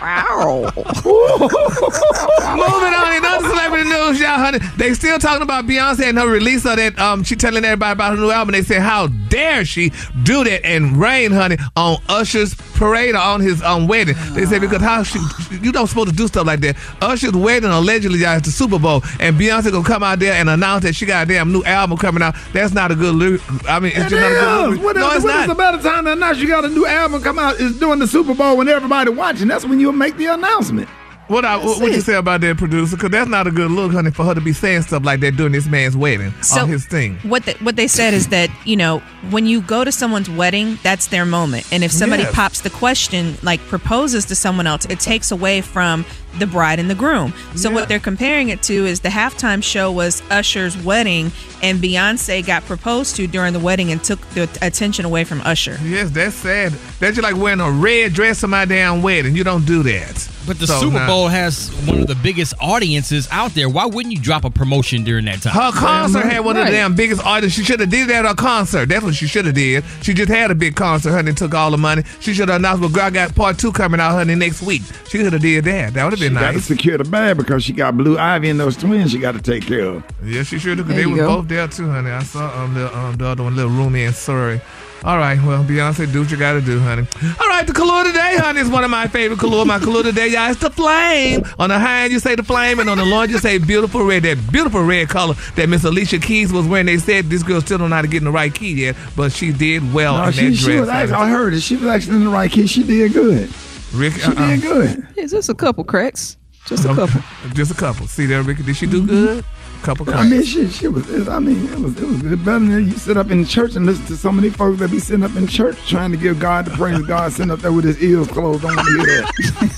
Wow. Moving on in other celebrity news, y'all, honey. They still talking about Beyonce and her release of that. Um, she telling everybody about her new album. They said, "How dare she do that and rain, honey, on Usher's parade or on his um wedding?" They said because how she you don't supposed to do stuff like that. Usher's wedding allegedly y'all, at the Super Bowl, and Beyonce gonna come out there and announce that she got a damn new album coming out. That's not a good look. I mean, it's It just not a good is. look. What no, is, it's what not. is a better time than now? You got a new album come out. is doing the Super Bowl when everybody watching. That's when you make the announcement. What I, what, what you say about that producer? Because that's not a good look, honey, for her to be saying stuff like that during this man's wedding So- on his thing. What the, what they said is that you know when you go to someone's wedding, that's their moment, and if somebody Yes. pops the question like proposes to someone else, it takes away from the bride and the groom. So what they're comparing it to is the halftime show was Usher's wedding, and Beyonce got proposed to during the wedding and took the attention away from Usher. Yes, that's sad. That's just like wearing a red dress to my damn wedding. You don't do that. But the So, Super nah. Bowl has one of the biggest audiences out there. Why wouldn't you drop a promotion during that time? Her concert had one of Right. the damn biggest audience. She should have did that at her concert. That's what she should have did. She just had a big concert, honey, and took all the money. She should have announced, well, girl, I got part two coming out, honey, next week. She could have did that. That would have She been got to secure the bag because she got Blue Ivy and those twins she got to take care of. Yeah, she sure did. 'cause There They were both there too, honey. I saw um, the, um, the other one, little Rumi and Sir. All right, well, Beyonce, do what you gotta do, honey. All right, the color today, honey, is one of my favorite color. My color today, y'all, is the flame. On the high end, you say the flame, and on the low end, you say beautiful red. That beautiful red color that Miss Alicia Keys was wearing. They said this girl still don't know how to get in the right key yet, but she did well No, in she, that she dress. was actually. I heard it. She was actually in the right key. She did good. Rick, She uh-uh. did good. Is this a couple cracks? Just a couple. Just a couple. See there, Rickey. Did she do mm-hmm. good? Couple. I mean, she, she was. I mean, it was. It was. Better than you sit up in church and listen to so many folks that be sitting up in church trying to give God the praise. God sitting up there with his ears closed. Don't want to hear that.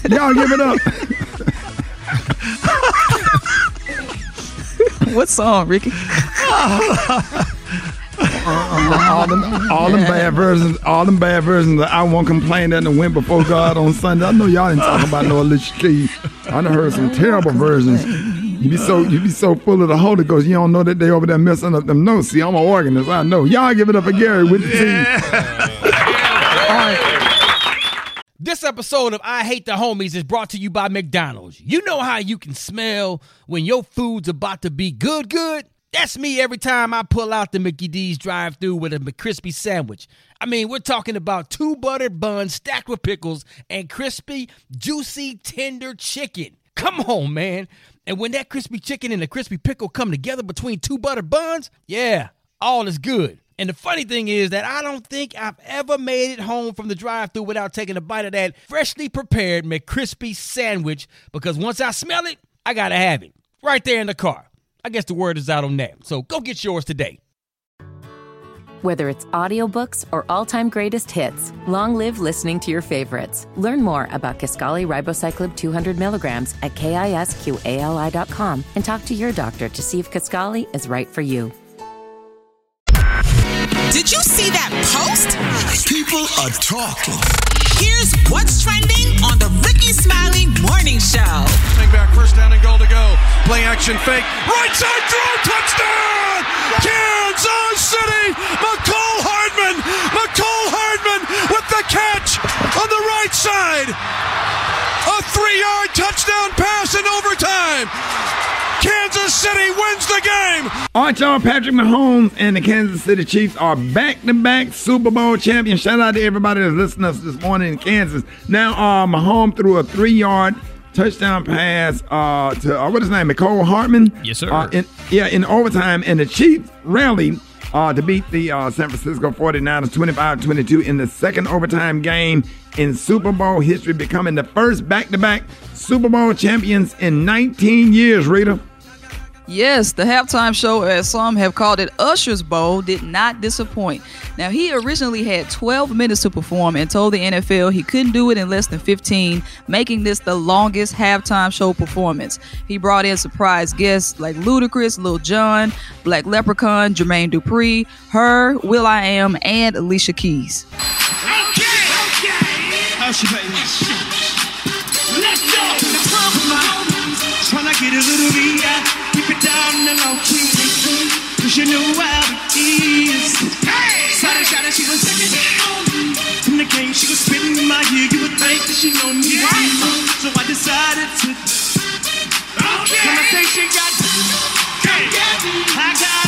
Y'all give it up. what song, Rickey? all them, all them bad versions, all them bad versions. I won't complain that went before God on Sunday. I know y'all didn't talk about no Alicia Keys. I done heard some terrible versions. You be so you be so full of the Holy Ghost, you don't know that they over there messing up them notes. See, I'm an organist. I know. Y'all give it up for Gary with the team. This episode of I Hate the Homies is brought to you by McDonald's. You know how you can smell when your food's about to be good, good? That's me every time I pull out the Mickey D's drive through with a McCrispy sandwich. I mean, we're talking about two buttered buns stacked with pickles and crispy, juicy, tender chicken. Come on, man. And when that crispy chicken and the crispy pickle come together between two buttered buns, yeah, all is good. And the funny thing is that I don't think I've ever made it home from the drive through without taking a bite of that freshly prepared McCrispy sandwich because once I smell it, I gotta have it right there in the car. I guess the word is out on that. So go get yours today. Whether it's audiobooks or all-time greatest hits, long live listening to your favorites. Learn more about Kisqali Ribociclib 200 milligrams at kisqali.com and talk to your doctor to see if Kisqali is right for you. Did you see that post? People are talking. Here's what's trending on the Rickey Smiley Morning Show. Running back, first down and goal to go. Play action fake. Right side throw, touchdown! Kansas City! Mecole Hardman! Mecole Hardman with the catch on the right side. A three yard touchdown pass in overtime. Kansas City wins the game. Aren't y'all Patrick Mahomes and the Kansas City Chiefs are back-to-back Super Bowl champions? Shout out to everybody that's listening to us this morning in Kansas. Now, uh, Mahomes threw a three-yard touchdown pass uh, to uh, what is his name, Mecole Hardman. Yes, sir. Uh, in, yeah, in overtime, and the Chiefs rallied uh, to beat the uh, San Francisco 49ers 25-22 in the second overtime game in Super Bowl history, becoming the first back-to-back Super Bowl champions in 19 years, Rita. Yes, the halftime show, as some have called it Usher's Bowl, did not disappoint. Now, he originally had 12 minutes to perform and told the NFL he couldn't do it in less than 15, making this the longest halftime show performance. He brought in surprise guests like Ludacris, Lil Jon, Black Leprechaun, Jermaine Dupri, Her, will.i.am, and Alicia Keys. Usher, baby. Get a little VI. Keep it down in the low key. Cause you know how it is. Hey! Started shouting, she was taking it on me. From the game, she was spitting in my ear. You would think that she know me. So I decided to. Okay. Conversation got. I got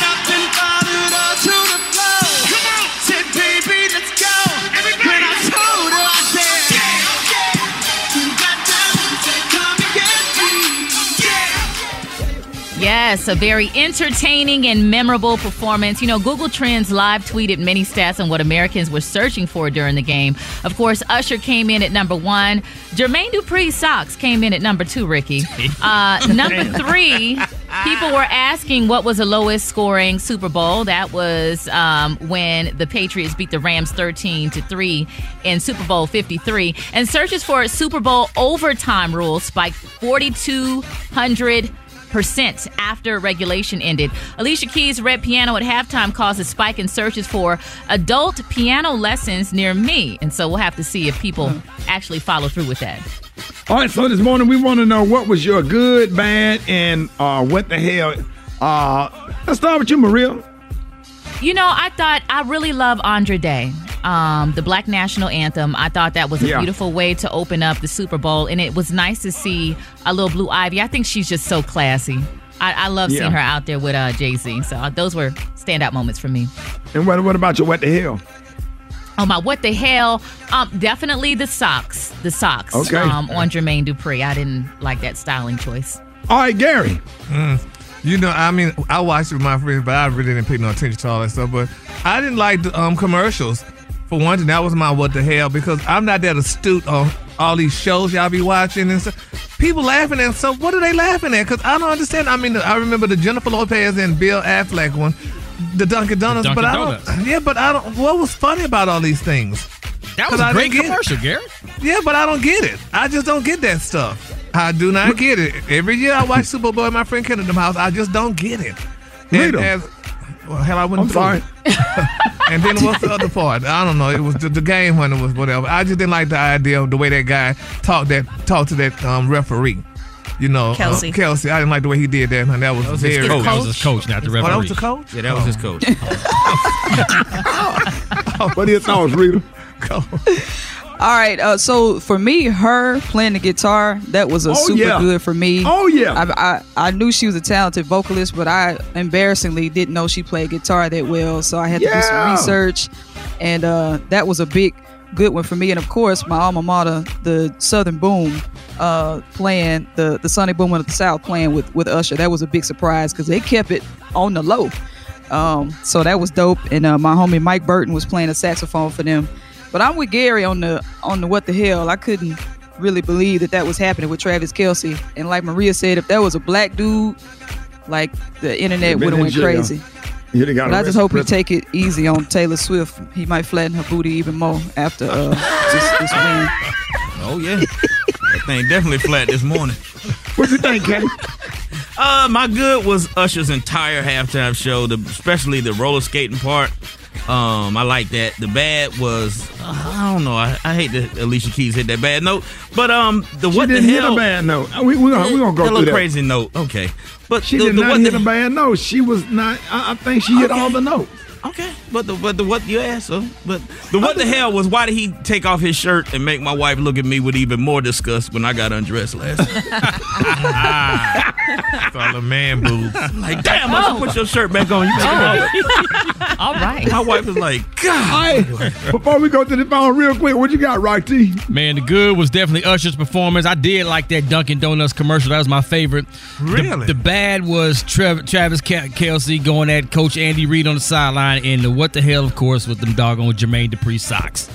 up and followed Yes, a very entertaining and memorable performance. You know, Google Trends live tweeted many stats on what Americans were searching for during the game. Of course, Usher came in at number one. Jermaine Dupri's socks came in at number two, Rickey. Uh, number three, people were asking what was the lowest scoring Super Bowl. That was um, when the Patriots beat the Rams 13 to 3 in Super Bowl 53. And searches for Super Bowl overtime rules spiked 4,200 percent after regulation ended. Alicia Keys' Red Piano at halftime caused a spike in searches for adult piano lessons near me. And so we'll have to see if people actually follow through with that. All right, so this morning we want to know what was your good, bad, and uh, what the hell. Uh, let's start with you, Maria. You know, I thought I really love Andra Day. Um, the Black National Anthem. I thought that was a Yeah. beautiful way to open up the Super Bowl, and it was nice to see a little Blue Ivy. I think she's just so classy. I, I love Yeah. seeing her out there with uh, Jay Z. So uh, those were standout moments for me. And what, what about your what the hell? Oh my, what the hell? Um, definitely the socks. The socks. Okay. Um, on Jermaine Dupri. I didn't like that styling choice. All right, Gary. Mm. You know, I mean, I watched it with my friends, but I really didn't pay no attention to all that stuff. But I didn't like the um, commercials. For one thing, that was my what the hell because I'm not that astute on all these shows y'all be watching and stuff. People laughing at stuff. What are they laughing at? Because I don't understand. I mean, I remember the Jennifer Lopez and Bill Affleck one, the Dunkin' Donuts. Dunkin' but I Donuts. don't. Yeah, but I don't. What was funny about all these things? That was a I great didn't get it. commercial, Gary. Yeah, but I don't get it. I just don't get that stuff. I do not get it. Every year I watch Super Bowl at my friend Kennedy the house, I just don't get it. And as- well, hell, I wouldn't. I'm sorry. and then what's the other part? I don't know. It was the, the game when it was whatever. I just didn't like the idea of the way that guy talked that talked to that um, referee. You know, uh, Kelce. Kelce. I didn't like the way he did that. And that was, That was his very. coach. That was his coach, not the Oh, that was the coach. Yeah, that was his coach. What are your thoughts, Rita? All right, uh, so for me, her playing the guitar, that was a Oh, super yeah. good for me. Oh, yeah. I, I I knew she was a talented vocalist, but I embarrassingly didn't know she played guitar that well. So I had to do some research, and uh, that was a big good one for me. And of course, my alma mater, the Southern Boom, uh, playing the the Sonic Boom of the South, playing with with Usher. That was a big surprise because they kept it on the low. Um, so that was dope. And uh, my homie Mike Burton was playing a saxophone for them. But I'm with Gary on the on the what the hell. I couldn't really believe that that was happening with Travis Kelce. And like Maria said, if that was a black dude, like the internet would have went crazy. You'd got But I just hope he take it easy on Taylor Swift. He might flatten her booty even more after uh, this, this win. Oh yeah, that thing definitely flat this morning. What you think, Kenny? Uh, my good was Usher's entire halftime show, the, especially the roller skating part. Um, I like that. The bad was uh, I don't know. I, I hate that Alicia Keys hit that bad note, but um, the She what the didn't hit hell? a bad note. Uh, We we gonna, we gonna go through that. crazy note. Okay, but She the, did the not what hit the, a bad note. She was not. I, I think she hit all the notes. Okay, but the but the what you asked so but the what the hell was why did he take off his shirt and make my wife look at me with even more disgust when I got undressed last night? It's all the man boobs. Like, damn, I put your shirt back on. You Oh. All right. My wife was like, God. Before we go to the phone, real quick, what you got, Rock T? Man, the good was definitely Usher's performance. I did like that Dunkin' Donuts commercial. That was my favorite. Really? The, the bad was Trev, Travis Ke- Kelce going at Coach Andy Reid on the sideline, and the what the hell, of course, with them doggone Jermaine Dupri socks.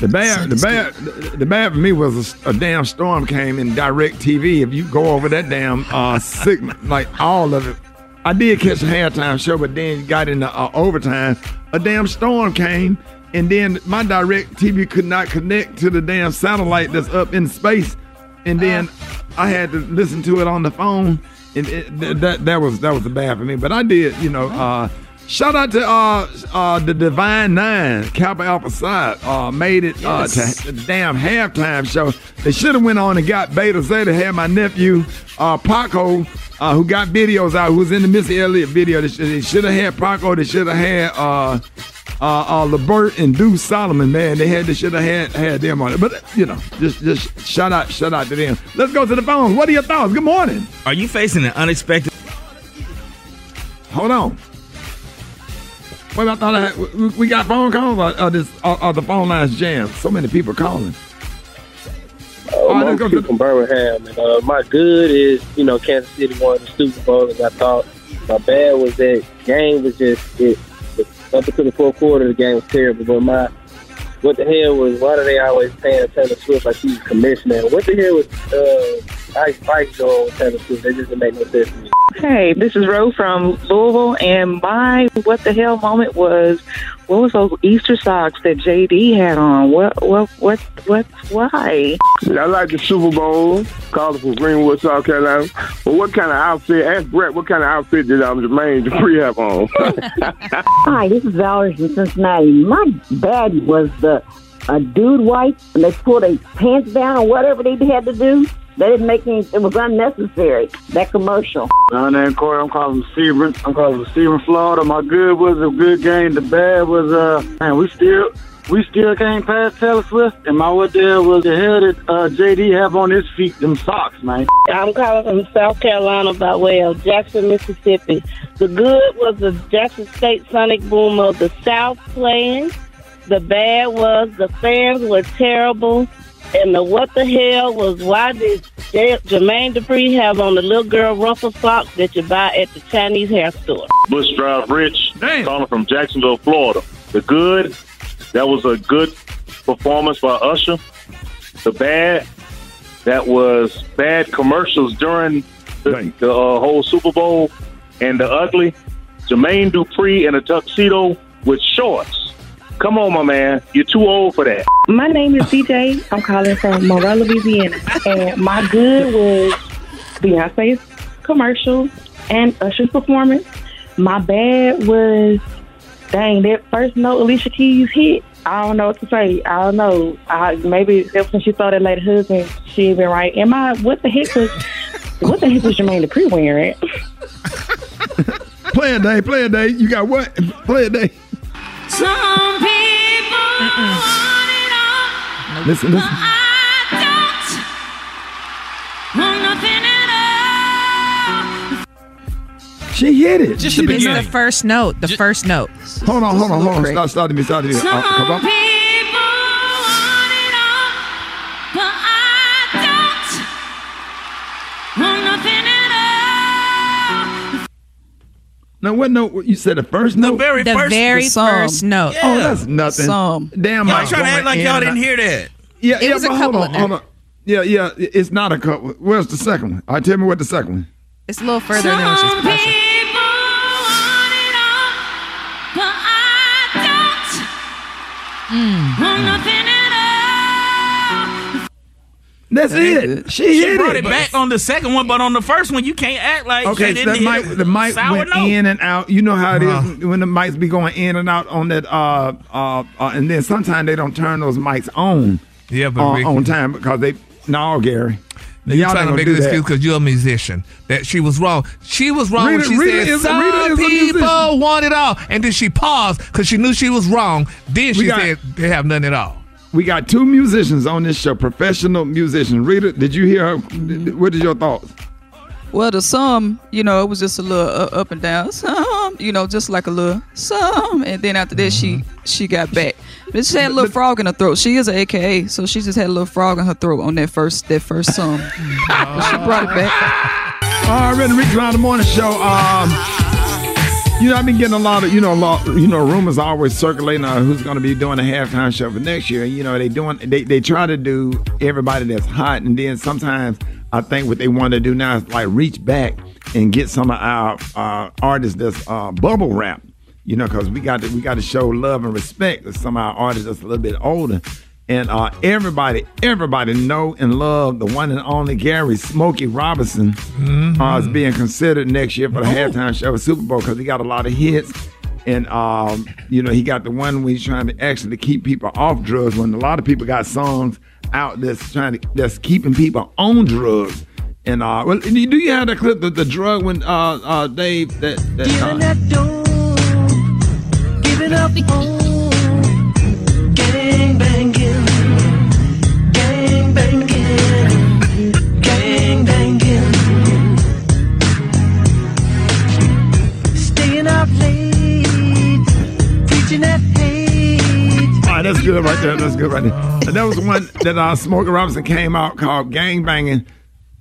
The bad, the bad, the, bad for me was a, a damn storm came in DirecTV. If you go over that damn uh, signal, like all of it, I did catch a halftime show, but then got in the uh, overtime. A damn storm came, and then my DirecTV could not connect to the damn satellite that's up in space, and then I had to listen to it on the phone, and it, th- that that was that was the bad for me. But I did, you know. Uh, Shout out to uh, uh, the Divine Nine, Kappa Alpha Psi, uh, made it uh, Yes. to the damn halftime show. They should have went on and got Beta Zeta. Had my nephew uh, Paco, uh, who got videos out, who was in the Missy Elliott video. They should, they should have had Paco. They should have had uh, uh, uh, Lebert and Deuce Solomon. Man, they had they should have had had them on it. But you know, just just shout out shout out to them. Let's go to the phones. What are your thoughts? Good morning. Are you facing an unexpected? Hold on. Wait, I thought I had, we- got phone calls or, or this or, or the phone lines jammed. So many people calling. Oh, All right, I'm go from Birmingham, and uh, my good is you know Kansas City won the Super Bowl, and I thought my bad was that game was just it. Up until the fourth quarter, the game was terrible. But my what the hell was why do they always paying Taylor Swift like she's commissioner? What the hell was uh, Ice Spice doing with Taylor Swift? That just didn't make no sense to me. Hey, this is Rose from Louisville, and my what the hell moment was what was those Easter socks that JD had on? What what what what why? I like the Super Bowl, calling from Greenwood, South Carolina. But what kind of outfit? Ask Brett, what kind of outfit did um, Jermaine Dupri have on? Hi, this is Valerie from Cincinnati. My bad was the a dude wipe and they pulled their pants down or whatever they had to do. They didn't make any. It was unnecessary. That commercial. My name Corey. I'm calling from Sebring. I'm calling from Sebring, Florida. My good was a good game. The bad was uh, man, we still we still can't pass Taylor Swift. And my what there was the hell that uh, JD have on his feet, them socks, man. I'm calling from South Carolina by way of Jackson, Mississippi. The good was the Jackson State Sonic Boom of the South playing. The bad was the fans were terrible. And the what the hell was why did J- Jermaine Dupri have on the little girl ruffle socks that you buy at the Chinese hair store? Bush Drive Rich, calling from Jacksonville, Florida. The good, that was a good performance by Usher. The bad, that was bad commercials during the, the uh, whole Super Bowl. And the ugly, Jermaine Dupri in a tuxedo with shorts. Come on, my man. You're too old for that. My name is DJ. I'm calling from Morella, Louisiana, and my good was Beyonce's commercial and Usher's performance. My bad was dang that first note Alicia Keys hit. I don't know what to say. I don't know. I, maybe ever since she saw that lady husband, she been right. Am I? What the heck was? what the heck was Jermaine Dupri wearing? Play a day, play a day. You got what? Play a day. Some people want it all. Listen, listen. I don't want nothing at all. She hit it. Just She the, did- the first note. The first note. Hold on, hold on, hold on. Start, start to me, start to me. Uh, come on. people want it all, but I don't want nothing Now, what note? You said the first note? very The first- very the sum. first note. Oh, that's nothing. Sum. Damn, Y'all Mike trying to act like y'all didn't hear that. Yeah, It yeah, was a but hold couple on, hold on. Yeah, yeah, it's not a couple. Where's the second one? All right, tell me what the second one. It's a little further than what she's supposed to. But hmm. That's it. She, hit brought it. it back on the second one, but on the first one, you can't act like Okay, she so didn't that hit mic, the mic Sour went note. in and out. You know how it is Uh-huh. when the mics be going in and out on that. Uh, uh, uh and then sometimes they don't turn those mics on. Yeah, but on, Rickey- on time because they no Gary. Now, you're Y'all trying to make do an that. excuse because you're a musician. That she was wrong. She was wrong Rita- when she Rita said is- some Rita people want it all, and then she paused because she knew she was wrong. Then she got- said they have none at all. We got two musicians on this show, professional musicians. Rita, did you hear her? What is your thoughts? Well, the sum, you know, it was just a little uh, up and down, some, you know, just like a little some, and then after that, she she got back. But she had a little frog in her throat. She is an AKA, so she just had a little frog in her throat on that first that first sum. But she brought it back. All right, Rick around the morning show. Um, you know, I've been getting a lot of, you know, a lot, you know, rumors always circulating on who's going to be doing the halftime show for next year. You know, they doing, they, they try to do everybody that's hot, and then sometimes I think what they want to do now is like reach back and get some of our uh, artists that's uh, bubble wrap. You know, because we got to we got to show love and respect to some of our artists that's a little bit older. And uh, everybody, everybody know and love the one and only Gary Smokey Robinson uh, is being considered next year for the halftime show of Super Bowl because he got a lot of hits. And um, you know, he got the one where he's trying to actually keep people off drugs when a lot of people got songs out that's trying to that's keeping people on drugs. And uh, well, do you have that clip, the, the drug when uh, uh, Dave that, that uh, that's good right there. That's good right there. And that was one that uh, Smokey Robinson came out called "Gang Banging,"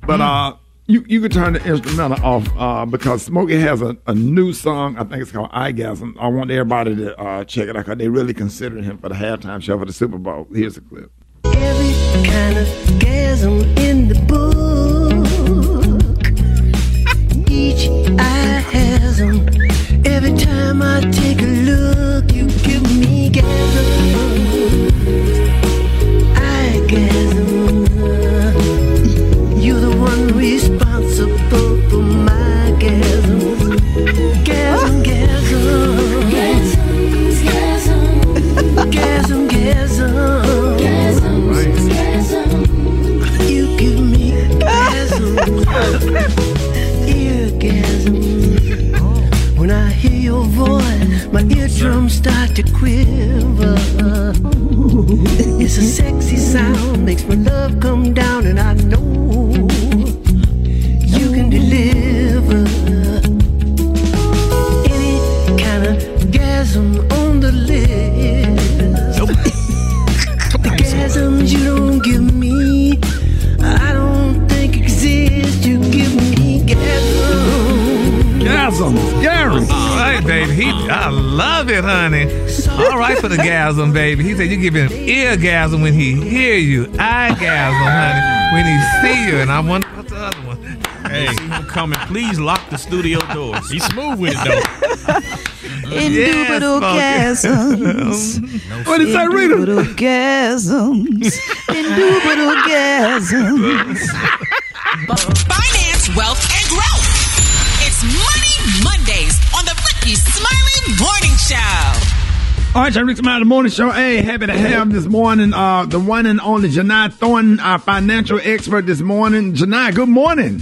but uh, you you could turn the instrumental off uh, because Smokey has a, a new song. I think it's called "Eyegasm." I want everybody to uh, check it out because they really considered him for the halftime show for the Super Bowl. Here's a clip. Every kind of gasm in the book. Each eye has 'em. Every time I take a look, you give me gasm. Responsible for my gasms. Gasm, gasm. Gasm, gasm. You give me gasm. Eargasm. When I hear your voice, my eardrums start to quiver. It's a sexy sound, makes my love gasm, baby. He said you give him eargasm when he hear you, eyegasm, honey, when he see you. And I wonder what's the other one. Hey, see him coming. Please lock the studio doors. He's smooth with it though. Indubitable Yes, gasms. What is that, Rita? Indubitable gasms. Indubitable gasms. All right, y'all, Rick Smiley, the morning show. Hey, happy to have this morning uh, the one and only Jini Thornton, our financial expert this morning. Jini, good morning.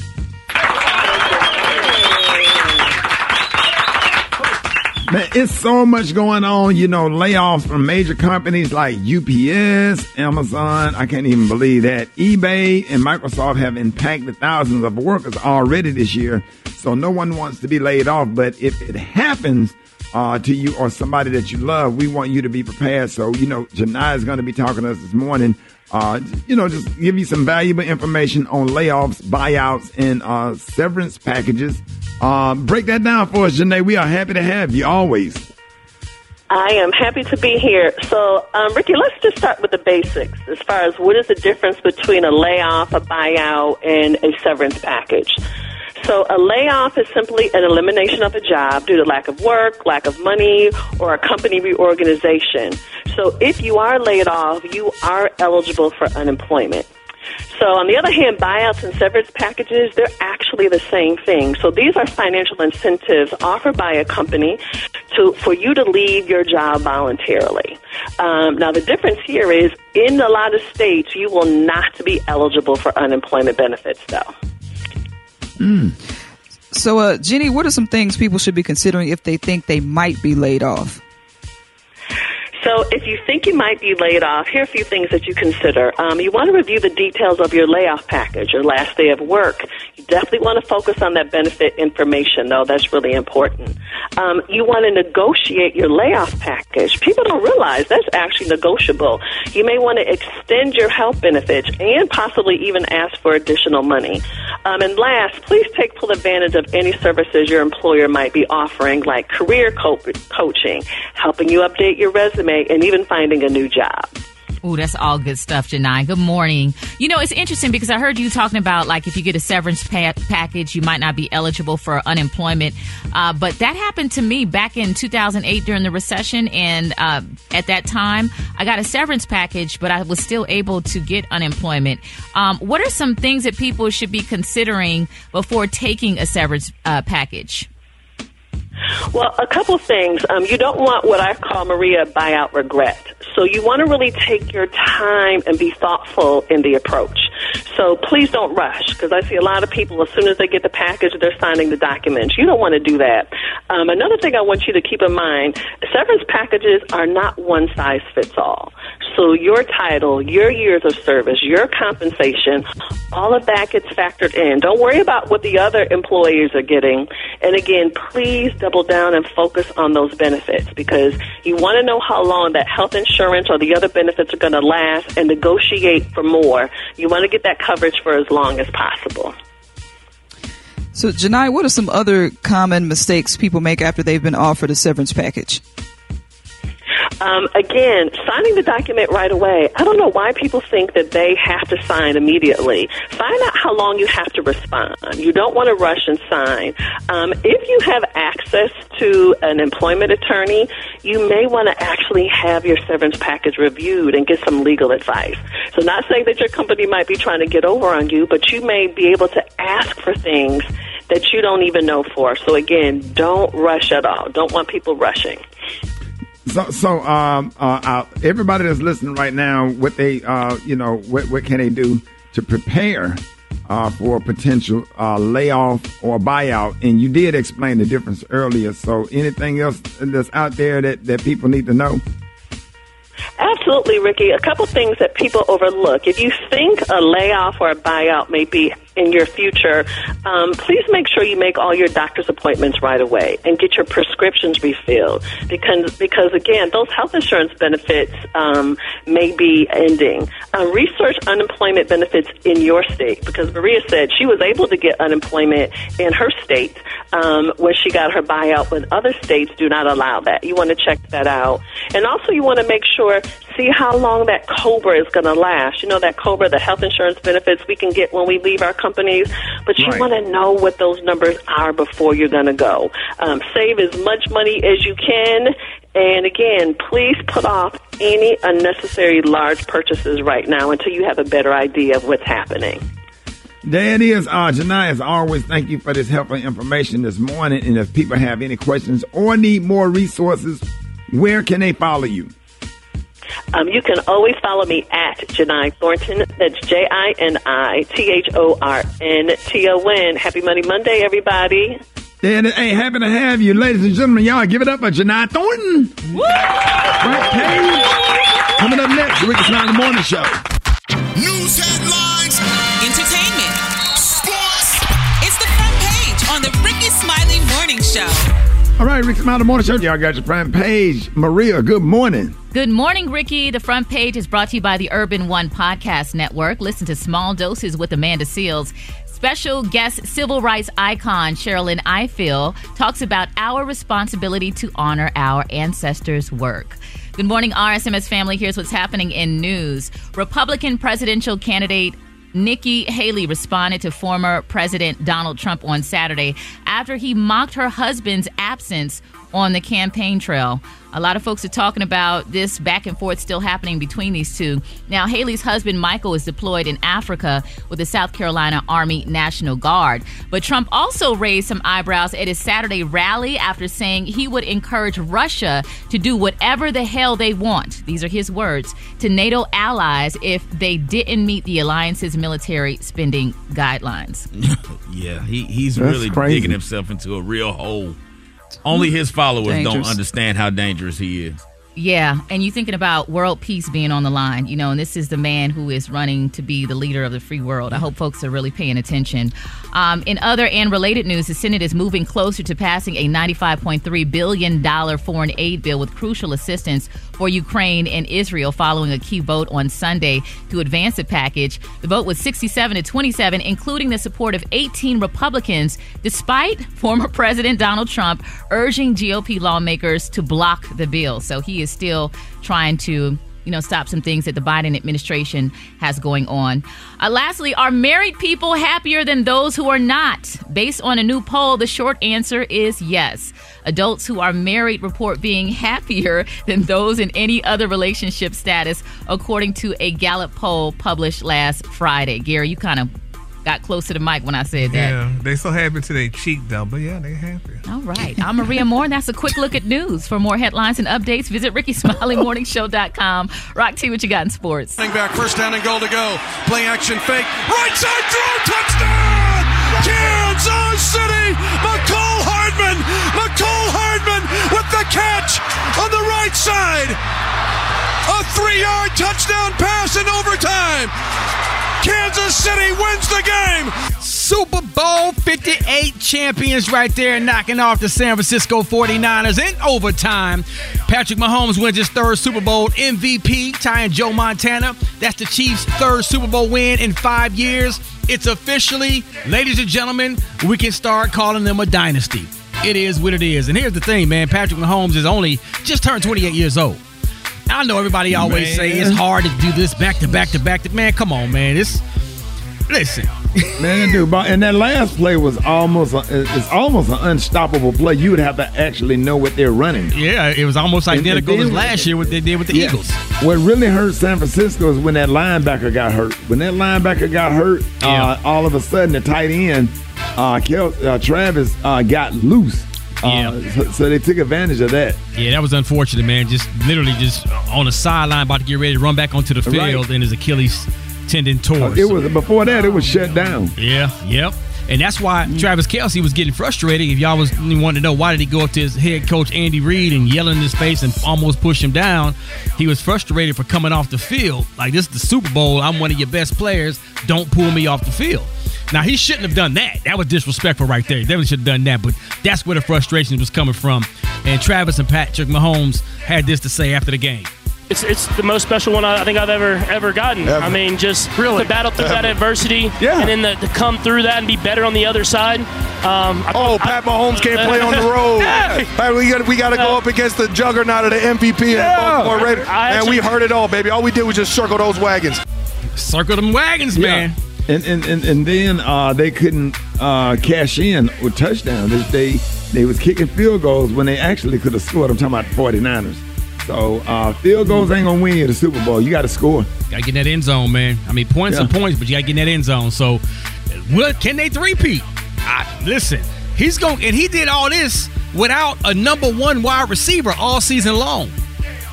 Man, it's so much going on, you know, layoffs from major companies like UPS, Amazon, I can't even believe that. eBay and Microsoft have impacted thousands of workers already this year. So no one wants to be laid off, but if it happens, uh, to you or somebody that you love, we want you to be prepared. So, you know, Jini is going to be talking to us this morning. Uh, you know, just give you some valuable information on layoffs, buyouts, and uh, severance packages. Uh, break that down for us, Jini. We are happy to have you always. I am happy to be here. So, um, Rickey, let's just start with the basics as far as what is the difference between a layoff, a buyout, and a severance package. So, a layoff is simply an elimination of a job due to lack of work, lack of money, or a company reorganization. So, if you are laid off, you are eligible for unemployment. So, on the other hand, buyouts and severance packages, they're actually the same thing. So, these are financial incentives offered by a company to for you to leave your job voluntarily. Um, now, the difference here is in a lot of states, you will not be eligible for unemployment benefits, though. Mm. So, uh, Jini, what are some things people should be considering if they think they might be laid off? So if you think you might be laid off, here are a few things that you consider. Um, you want to review the details of your layoff package, your last day of work. You definitely want to focus on that benefit information, though. That's really important. Um, you want to negotiate your layoff package. People don't realize that's actually negotiable. You may want to extend your health benefits and possibly even ask for additional money. Um, and last, please take full advantage of any services your employer might be offering, like career co- coaching, helping you update your resume, and even finding a new job. Ooh, that's all good stuff, Jini. Good morning. You know, it's interesting because I heard you talking about like if you get a severance pa- package, you might not be eligible for unemployment. Uh, but that happened to me back in 2008 during the recession. And uh, at that time, I got a severance package, but I was still able to get unemployment. Um, what are some things that people should be considering before taking a severance uh, package? Well, a couple things. Um, you don't want what I call Maria buyout regret. So you want to really take your time and be thoughtful in the approach. So please don't rush because I see a lot of people as soon as they get the package, they're signing the documents. You don't want to do that. Um, another thing I want you to keep in mind: severance packages are not one size fits all. So your title, your years of service, your compensation, all of that gets factored in. Don't worry about what the other employees are getting. And again, please double down and focus on those benefits because you want to know how long that health insurance or the other benefits are going to last and negotiate for more. You want to get that coverage for as long as possible. So, Jini, what are some other common mistakes people make after they've been offered a severance package? Um, again, signing the document right away. I don't know why people think that they have to sign immediately. Find out how long you have to respond. You don't want to rush and sign. Um, if you have access to an employment attorney, you may want to actually have your severance package reviewed and get some legal advice. So, not saying that your company might be trying to get over on you, but you may be able to ask for things that you don't even know for. So, again, don't rush at all. Don't want people rushing. So, so um, uh, uh, everybody that's listening right now, what they, uh, you know, what, what can they do to prepare uh, for a potential uh, layoff or buyout? And you did explain the difference earlier. So, anything else that's out there that, that people need to know? Absolutely, Rickey. A couple things that people overlook. If you think a layoff or a buyout may be in your future, um, please make sure you make all your doctor's appointments right away and get your prescriptions refilled because because again, those health insurance benefits um, may be ending. Uh, research unemployment benefits in your state because Maria said she was able to get unemployment in her state um, when she got her buyout. When other states do not allow that, you want to check that out, and also you want to make sure see how long that COBRA is going to last. You know that COBRA, the health insurance benefits we can get when we leave our companies, but you Right. want to know what those numbers are before you're going to go. Um, save as much money as you can. And again, please put off any unnecessary large purchases right now until you have a better idea of what's happening. There it is. Uh, Jini, as always, thank you for this helpful information this morning. And if people have any questions or need more resources, where can they follow you? Um, you can always follow me at Jini Thornton. That's J I N I T H O R N T O N. Happy Money Monday, everybody. And hey, happy to have you, ladies and gentlemen. Y'all give it up for Jini Thornton. Frank Page. Coming up next, the Rickey Smiley Morning Show. News All right, Rickey Smiley Morning Show. Y'all got your front page. Maria, good morning. Good morning, Rickey. The front page is brought to you by the Urban One Podcast Network. Listen to Small Doses with Amanda Seales. Special guest civil rights icon Sherilyn Ifill talks about our responsibility to honor our ancestors' work. Good morning, RSMS family. Here's what's happening in news. Republican presidential candidate Nikki Haley responded to former President Donald Trump on Saturday after he mocked her husband's absence on the campaign trail. A lot of folks are talking about this back and forth still happening between these two. Now, Haley's husband, Michael, is deployed in Africa with the South Carolina Army National Guard. But Trump also raised some eyebrows at his Saturday rally after saying he would encourage Russia to do whatever the hell they want. These are his words to NATO allies if they didn't meet the alliance's military spending guidelines. Yeah, he, he's That's really crazy. digging himself into a real hole. Only his followers don't understand how dangerous he is. Yeah, and you're thinking about world peace being on the line, you know, and this is the man who is running to be the leader of the free world. I hope folks are really paying attention. Um, in other and related news, the Senate is moving closer to passing a $95.3 billion foreign aid bill with crucial assistance for Ukraine and Israel following a key vote on Sunday to advance the package. The vote was 67 to 27, including the support of 18 Republicans, despite former President Donald Trump urging GOP lawmakers to block the bill. So he is still trying to you know, stop some things that the Biden administration has going on. Uh, lastly, are married people happier than those who are not? Based on a new poll, the short answer is yes. Adults who are married report being happier than those in any other relationship status, according to a Gallup poll published last Friday. Gary, you kind of got close to the mic when I said that. Yeah, they so happy to their cheek though, but yeah, they happy. All right. I'm Maria Moore, and that's a quick look at news. For more headlines and updates, visit RickeySmileyMorningShow.com. Rock T, what you got in sports? Running back, first down and goal to go. Play action fake. Right side throw, touchdown! Kansas City! Mecole Hardman! Mecole Hardman with the catch on the right side! A three yard touchdown pass in overtime! Kansas City wins the game! Super Bowl 58 champions right there knocking off the San Francisco 49ers in overtime. Patrick Mahomes wins his third Super Bowl MVP, tying Joe Montana. That's the Chiefs' third Super Bowl win in five years. It's officially, ladies and gentlemen, we can start calling them a dynasty. It is what it is. And here's the thing, man Patrick Mahomes is only just turned 28 years old. I know everybody always Man. say it's hard to do this back to back to back to man. Come on, man. It's listen. Man, dude, and that last play was almost a, it's almost an unstoppable play. You would have to actually know what they're running. Yeah, it was almost identical as last year what they did with the Yeah. Eagles. What really hurt San Francisco is when that linebacker got hurt. When that linebacker got hurt, uh, all of a sudden the tight end, uh, Kel, uh, Travis, uh, got loose. Uh, so, so they took advantage of that. Yeah, that was unfortunate, man. Just literally just on the sideline, about to get ready to run back onto the field, Right. and his Achilles tendon tore. It was before that. It was shut down. Yeah, yep. And that's why Travis Kelce was getting frustrated. If y'all was wanting to know why did he go up to his head coach Andy Reid and yell in his face and almost push him down, he was frustrated for coming off the field. Like this is the Super Bowl. I'm one of your best players. Don't pull me off the field. Now he shouldn't have done that. That was disrespectful right there. He definitely should have done that. But that's where the frustration was coming from. And Travis and Patrick Mahomes had this to say after the game. It's, it's the most special one I I think I've ever ever gotten. Ever. I mean, just really? to battle through that adversity, Yeah. and then the, to come through that and be better on the other side. Um, I- Oh, Pat Mahomes can't play on the road. Yeah. Hey, we got we got to go up against the juggernaut of the MVP and Baltimore Ravens. I And we heard it all, baby. All we did was just circle those wagons. Circle them wagons, man. And and, and, and then uh, they couldn't uh, cash in with touchdowns. They, they they was kicking field goals when they actually could have scored. I'm talking about the 49ers. So uh, field goals ain't gonna win you the Super Bowl. You got to score. Gotta get in that end zone, man. I mean, points Yeah. and points, but you gotta get in that end zone. So, what can they three-peat? I, listen, he's going, and he did all this without a number one wide receiver all season long.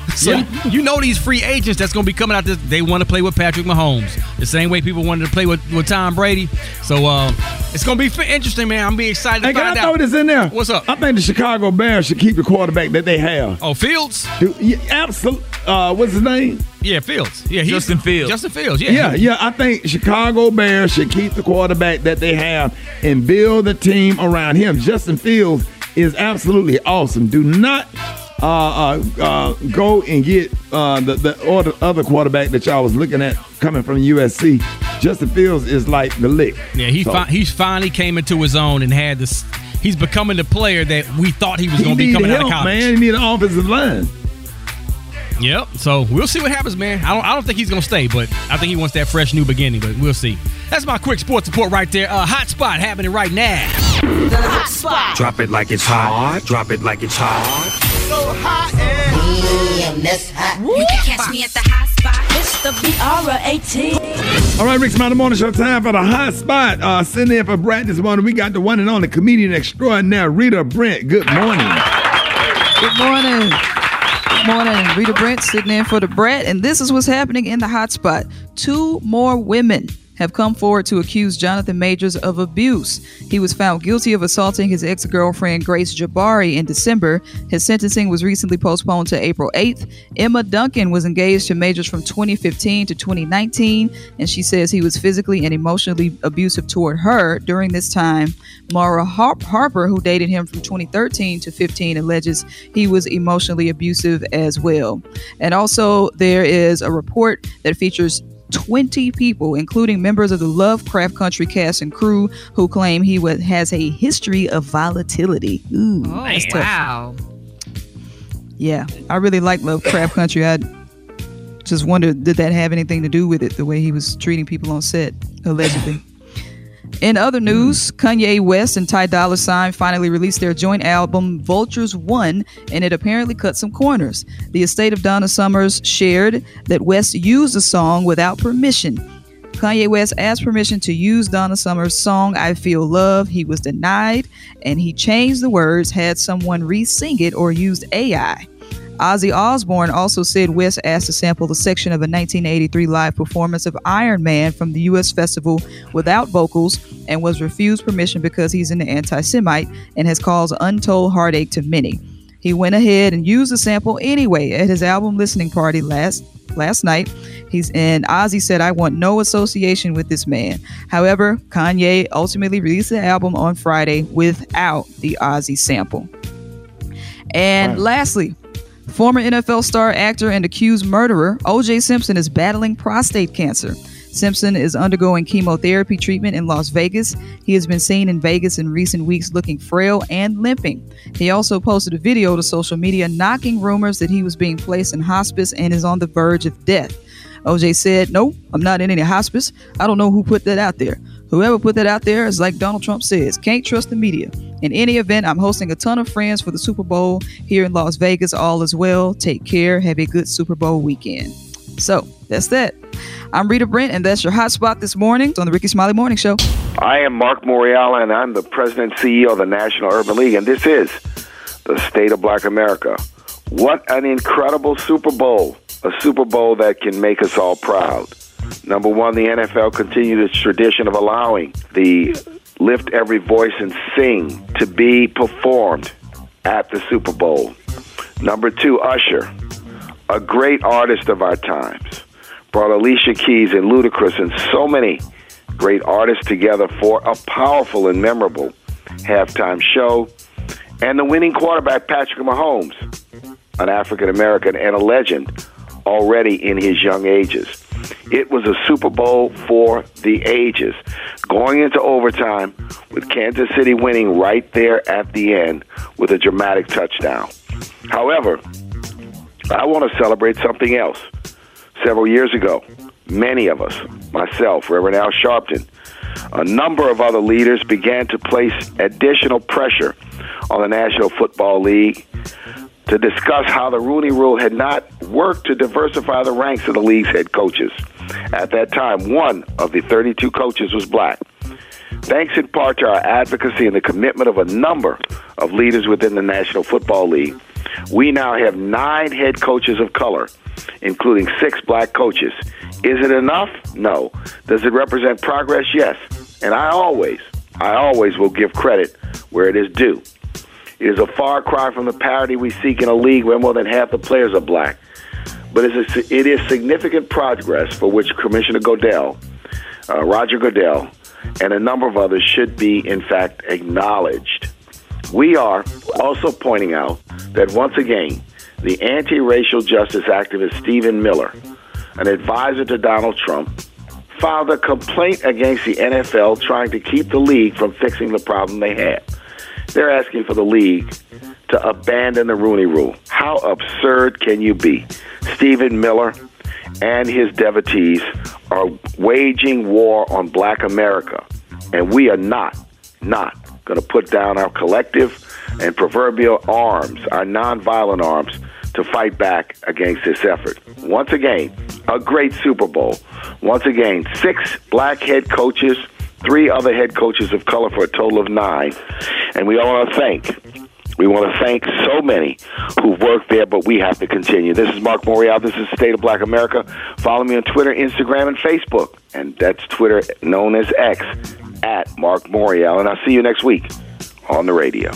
So Yeah. you know these free agents that's going to be coming out. This, they want to play with Patrick Mahomes the same way people wanted to play with, with Tom Brady. So uh, it's going to be interesting, man. I'm be excited Hey, to can find I out. throw this in there? What's up? I think the Chicago Bears should keep the quarterback that they have. Oh, Fields. Dude, yeah, absolutely. Uh, what's his name? Yeah, Fields. Yeah, he's, Justin Fields. Justin Fields. Yeah, Yeah, yeah. I think Chicago Bears should keep the quarterback that they have and build the team around him. Justin Fields is absolutely awesome. Do not uh, uh, uh, go and get uh, the, the or the other quarterback that y'all was looking at coming from USC. Justin Fields is like the lick. Yeah, he So- fi- he's finally came into his own and had this. He's becoming the player that we thought he was going to be need coming out of college. man. He need an offensive line. Yep. So we'll see what happens, man. I don't. I don't think he's going to stay, but I think he wants that fresh new beginning. But we'll see. That's my quick sports report right there. Uh, hot spot happening right now. The hot spot. Drop it like it's hot. Drop it like it's hot. So hot and that's hot. You can catch me at the hot spot. It's the B-R-A-T. All right, Rickey Smiley Morning Show time for the hot spot. Uh, sitting in for Brat this morning. We got the one and only comedian extraordinaire, Rita Brent. Good morning. Good morning. Good morning. Rita Brent sitting in for the Brat, and this is what's happening in the hot spot. Two more women have come forward to accuse Jonathan Majors of abuse. He was found guilty of assaulting his ex girlfriend Grace Jabbari in December. His sentencing was recently postponed to April 8th. Emma Duncan was engaged to Majors from 2015 to 2019, and she says he was physically and emotionally abusive toward her during this time. Mara Har- Harper, who dated him from 2013 to 15, alleges he was emotionally abusive as well. And also, there is a report that features 20 people, including members of the Lovecraft Country cast and crew, who claim he was, has a history of volatility. Ooh, Oh, that's tough. wow. Yeah, I really like Lovecraft Country. I just wondered, did that have anything to do with it, the way he was treating people on set, allegedly? In other news, Kanye West and Ty Dolla Sign finally released their joint album Vultures One, and it apparently cut some corners. The estate of Donna Summers shared that West used the song without permission. Kanye West asked permission to use Donna Summers' song I Feel Love. He was denied, and he changed the words, had someone re sing it, or used AI. Ozzy Osbourne also said West asked to sample a section of a 1983 live performance of Iron Man from the U.S. festival without vocals and was refused permission because he's an anti Semite and has caused untold heartache to many. He went ahead and used the sample anyway at his album listening party last last night. He's and Ozzy said, I want no association with this man. However, Kanye ultimately released the album on Friday without the Ozzy sample. And lastly, former NFL star, actor, and accused murderer O.J. Simpson is battling prostate cancer. Simpson is undergoing chemotherapy treatment in Las Vegas. He has been seen in Vegas in recent weeks looking frail and limping. He also posted a video to social media knocking rumors that he was being placed in hospice and is on the verge of death. OJ said, No, I'm not in any hospice. I don't know who put that out there. Whoever put that out there is like Donald Trump says, can't trust the media. In any event, I'm hosting a ton of friends for the Super Bowl here in Las Vegas, all as well. Take care. Have a good Super Bowl weekend. So that's that. I'm Rita Brent, and that's your hot spot this morning on the Rickey Smiley Morning Show. I am Mark Morial, and I'm the president and CEO of the National Urban League, and this is the state of Black America. What an incredible Super Bowl! A Super Bowl that can make us all proud. Number one, the NFL continued its tradition of allowing the Lift Every Voice and Sing to be performed at the Super Bowl. Number two, Usher, a great artist of our times, brought Alicia Keys and Ludacris and so many great artists together for a powerful and memorable halftime show. And the winning quarterback, Patrick Mahomes, an African American and a legend already in his young ages. It was a Super Bowl for the ages, going into overtime with Kansas City winning right there at the end with a dramatic touchdown. However, I want to celebrate something else. Several years ago, many of us, myself, Reverend Al Sharpton, a number of other leaders began to place additional pressure on the National Football League to discuss how the Rooney Rule had not worked to diversify the ranks of the league's head coaches. At that time, one of the 32 coaches was black. Thanks in part to our advocacy and the commitment of a number of leaders within the National Football League, we now have nine head coaches of color, including six black coaches. Is it enough? No. Does it represent progress? Yes. And I always, I always will give credit where it is due. It is a far cry from the parity we seek in a league where more than half the players are black. But it's a, it is significant progress for which Commissioner Goodell, uh, Roger Goodell, and a number of others should be, in fact, acknowledged. We are also pointing out that once again, the anti racial justice activist Stephen Miller, an advisor to Donald Trump, filed a complaint against the NFL trying to keep the league from fixing the problem they had. They're asking for the league to abandon the Rooney Rule. How absurd can you be? Stephen Miller and his devotees are waging war on black America, and we are not, not going to put down our collective and proverbial arms, our nonviolent arms, to fight back against this effort. Once again, a great Super Bowl. Once again, six black head coaches, three other head coaches of color for a total of nine. And we all want to thank We want to thank so many who've worked there, but we have to continue. This is Mark Morial. This is State of Black America. Follow me on Twitter, Instagram, and Facebook. And that's Twitter known as X at Mark Morial. And I'll see you next week on the radio.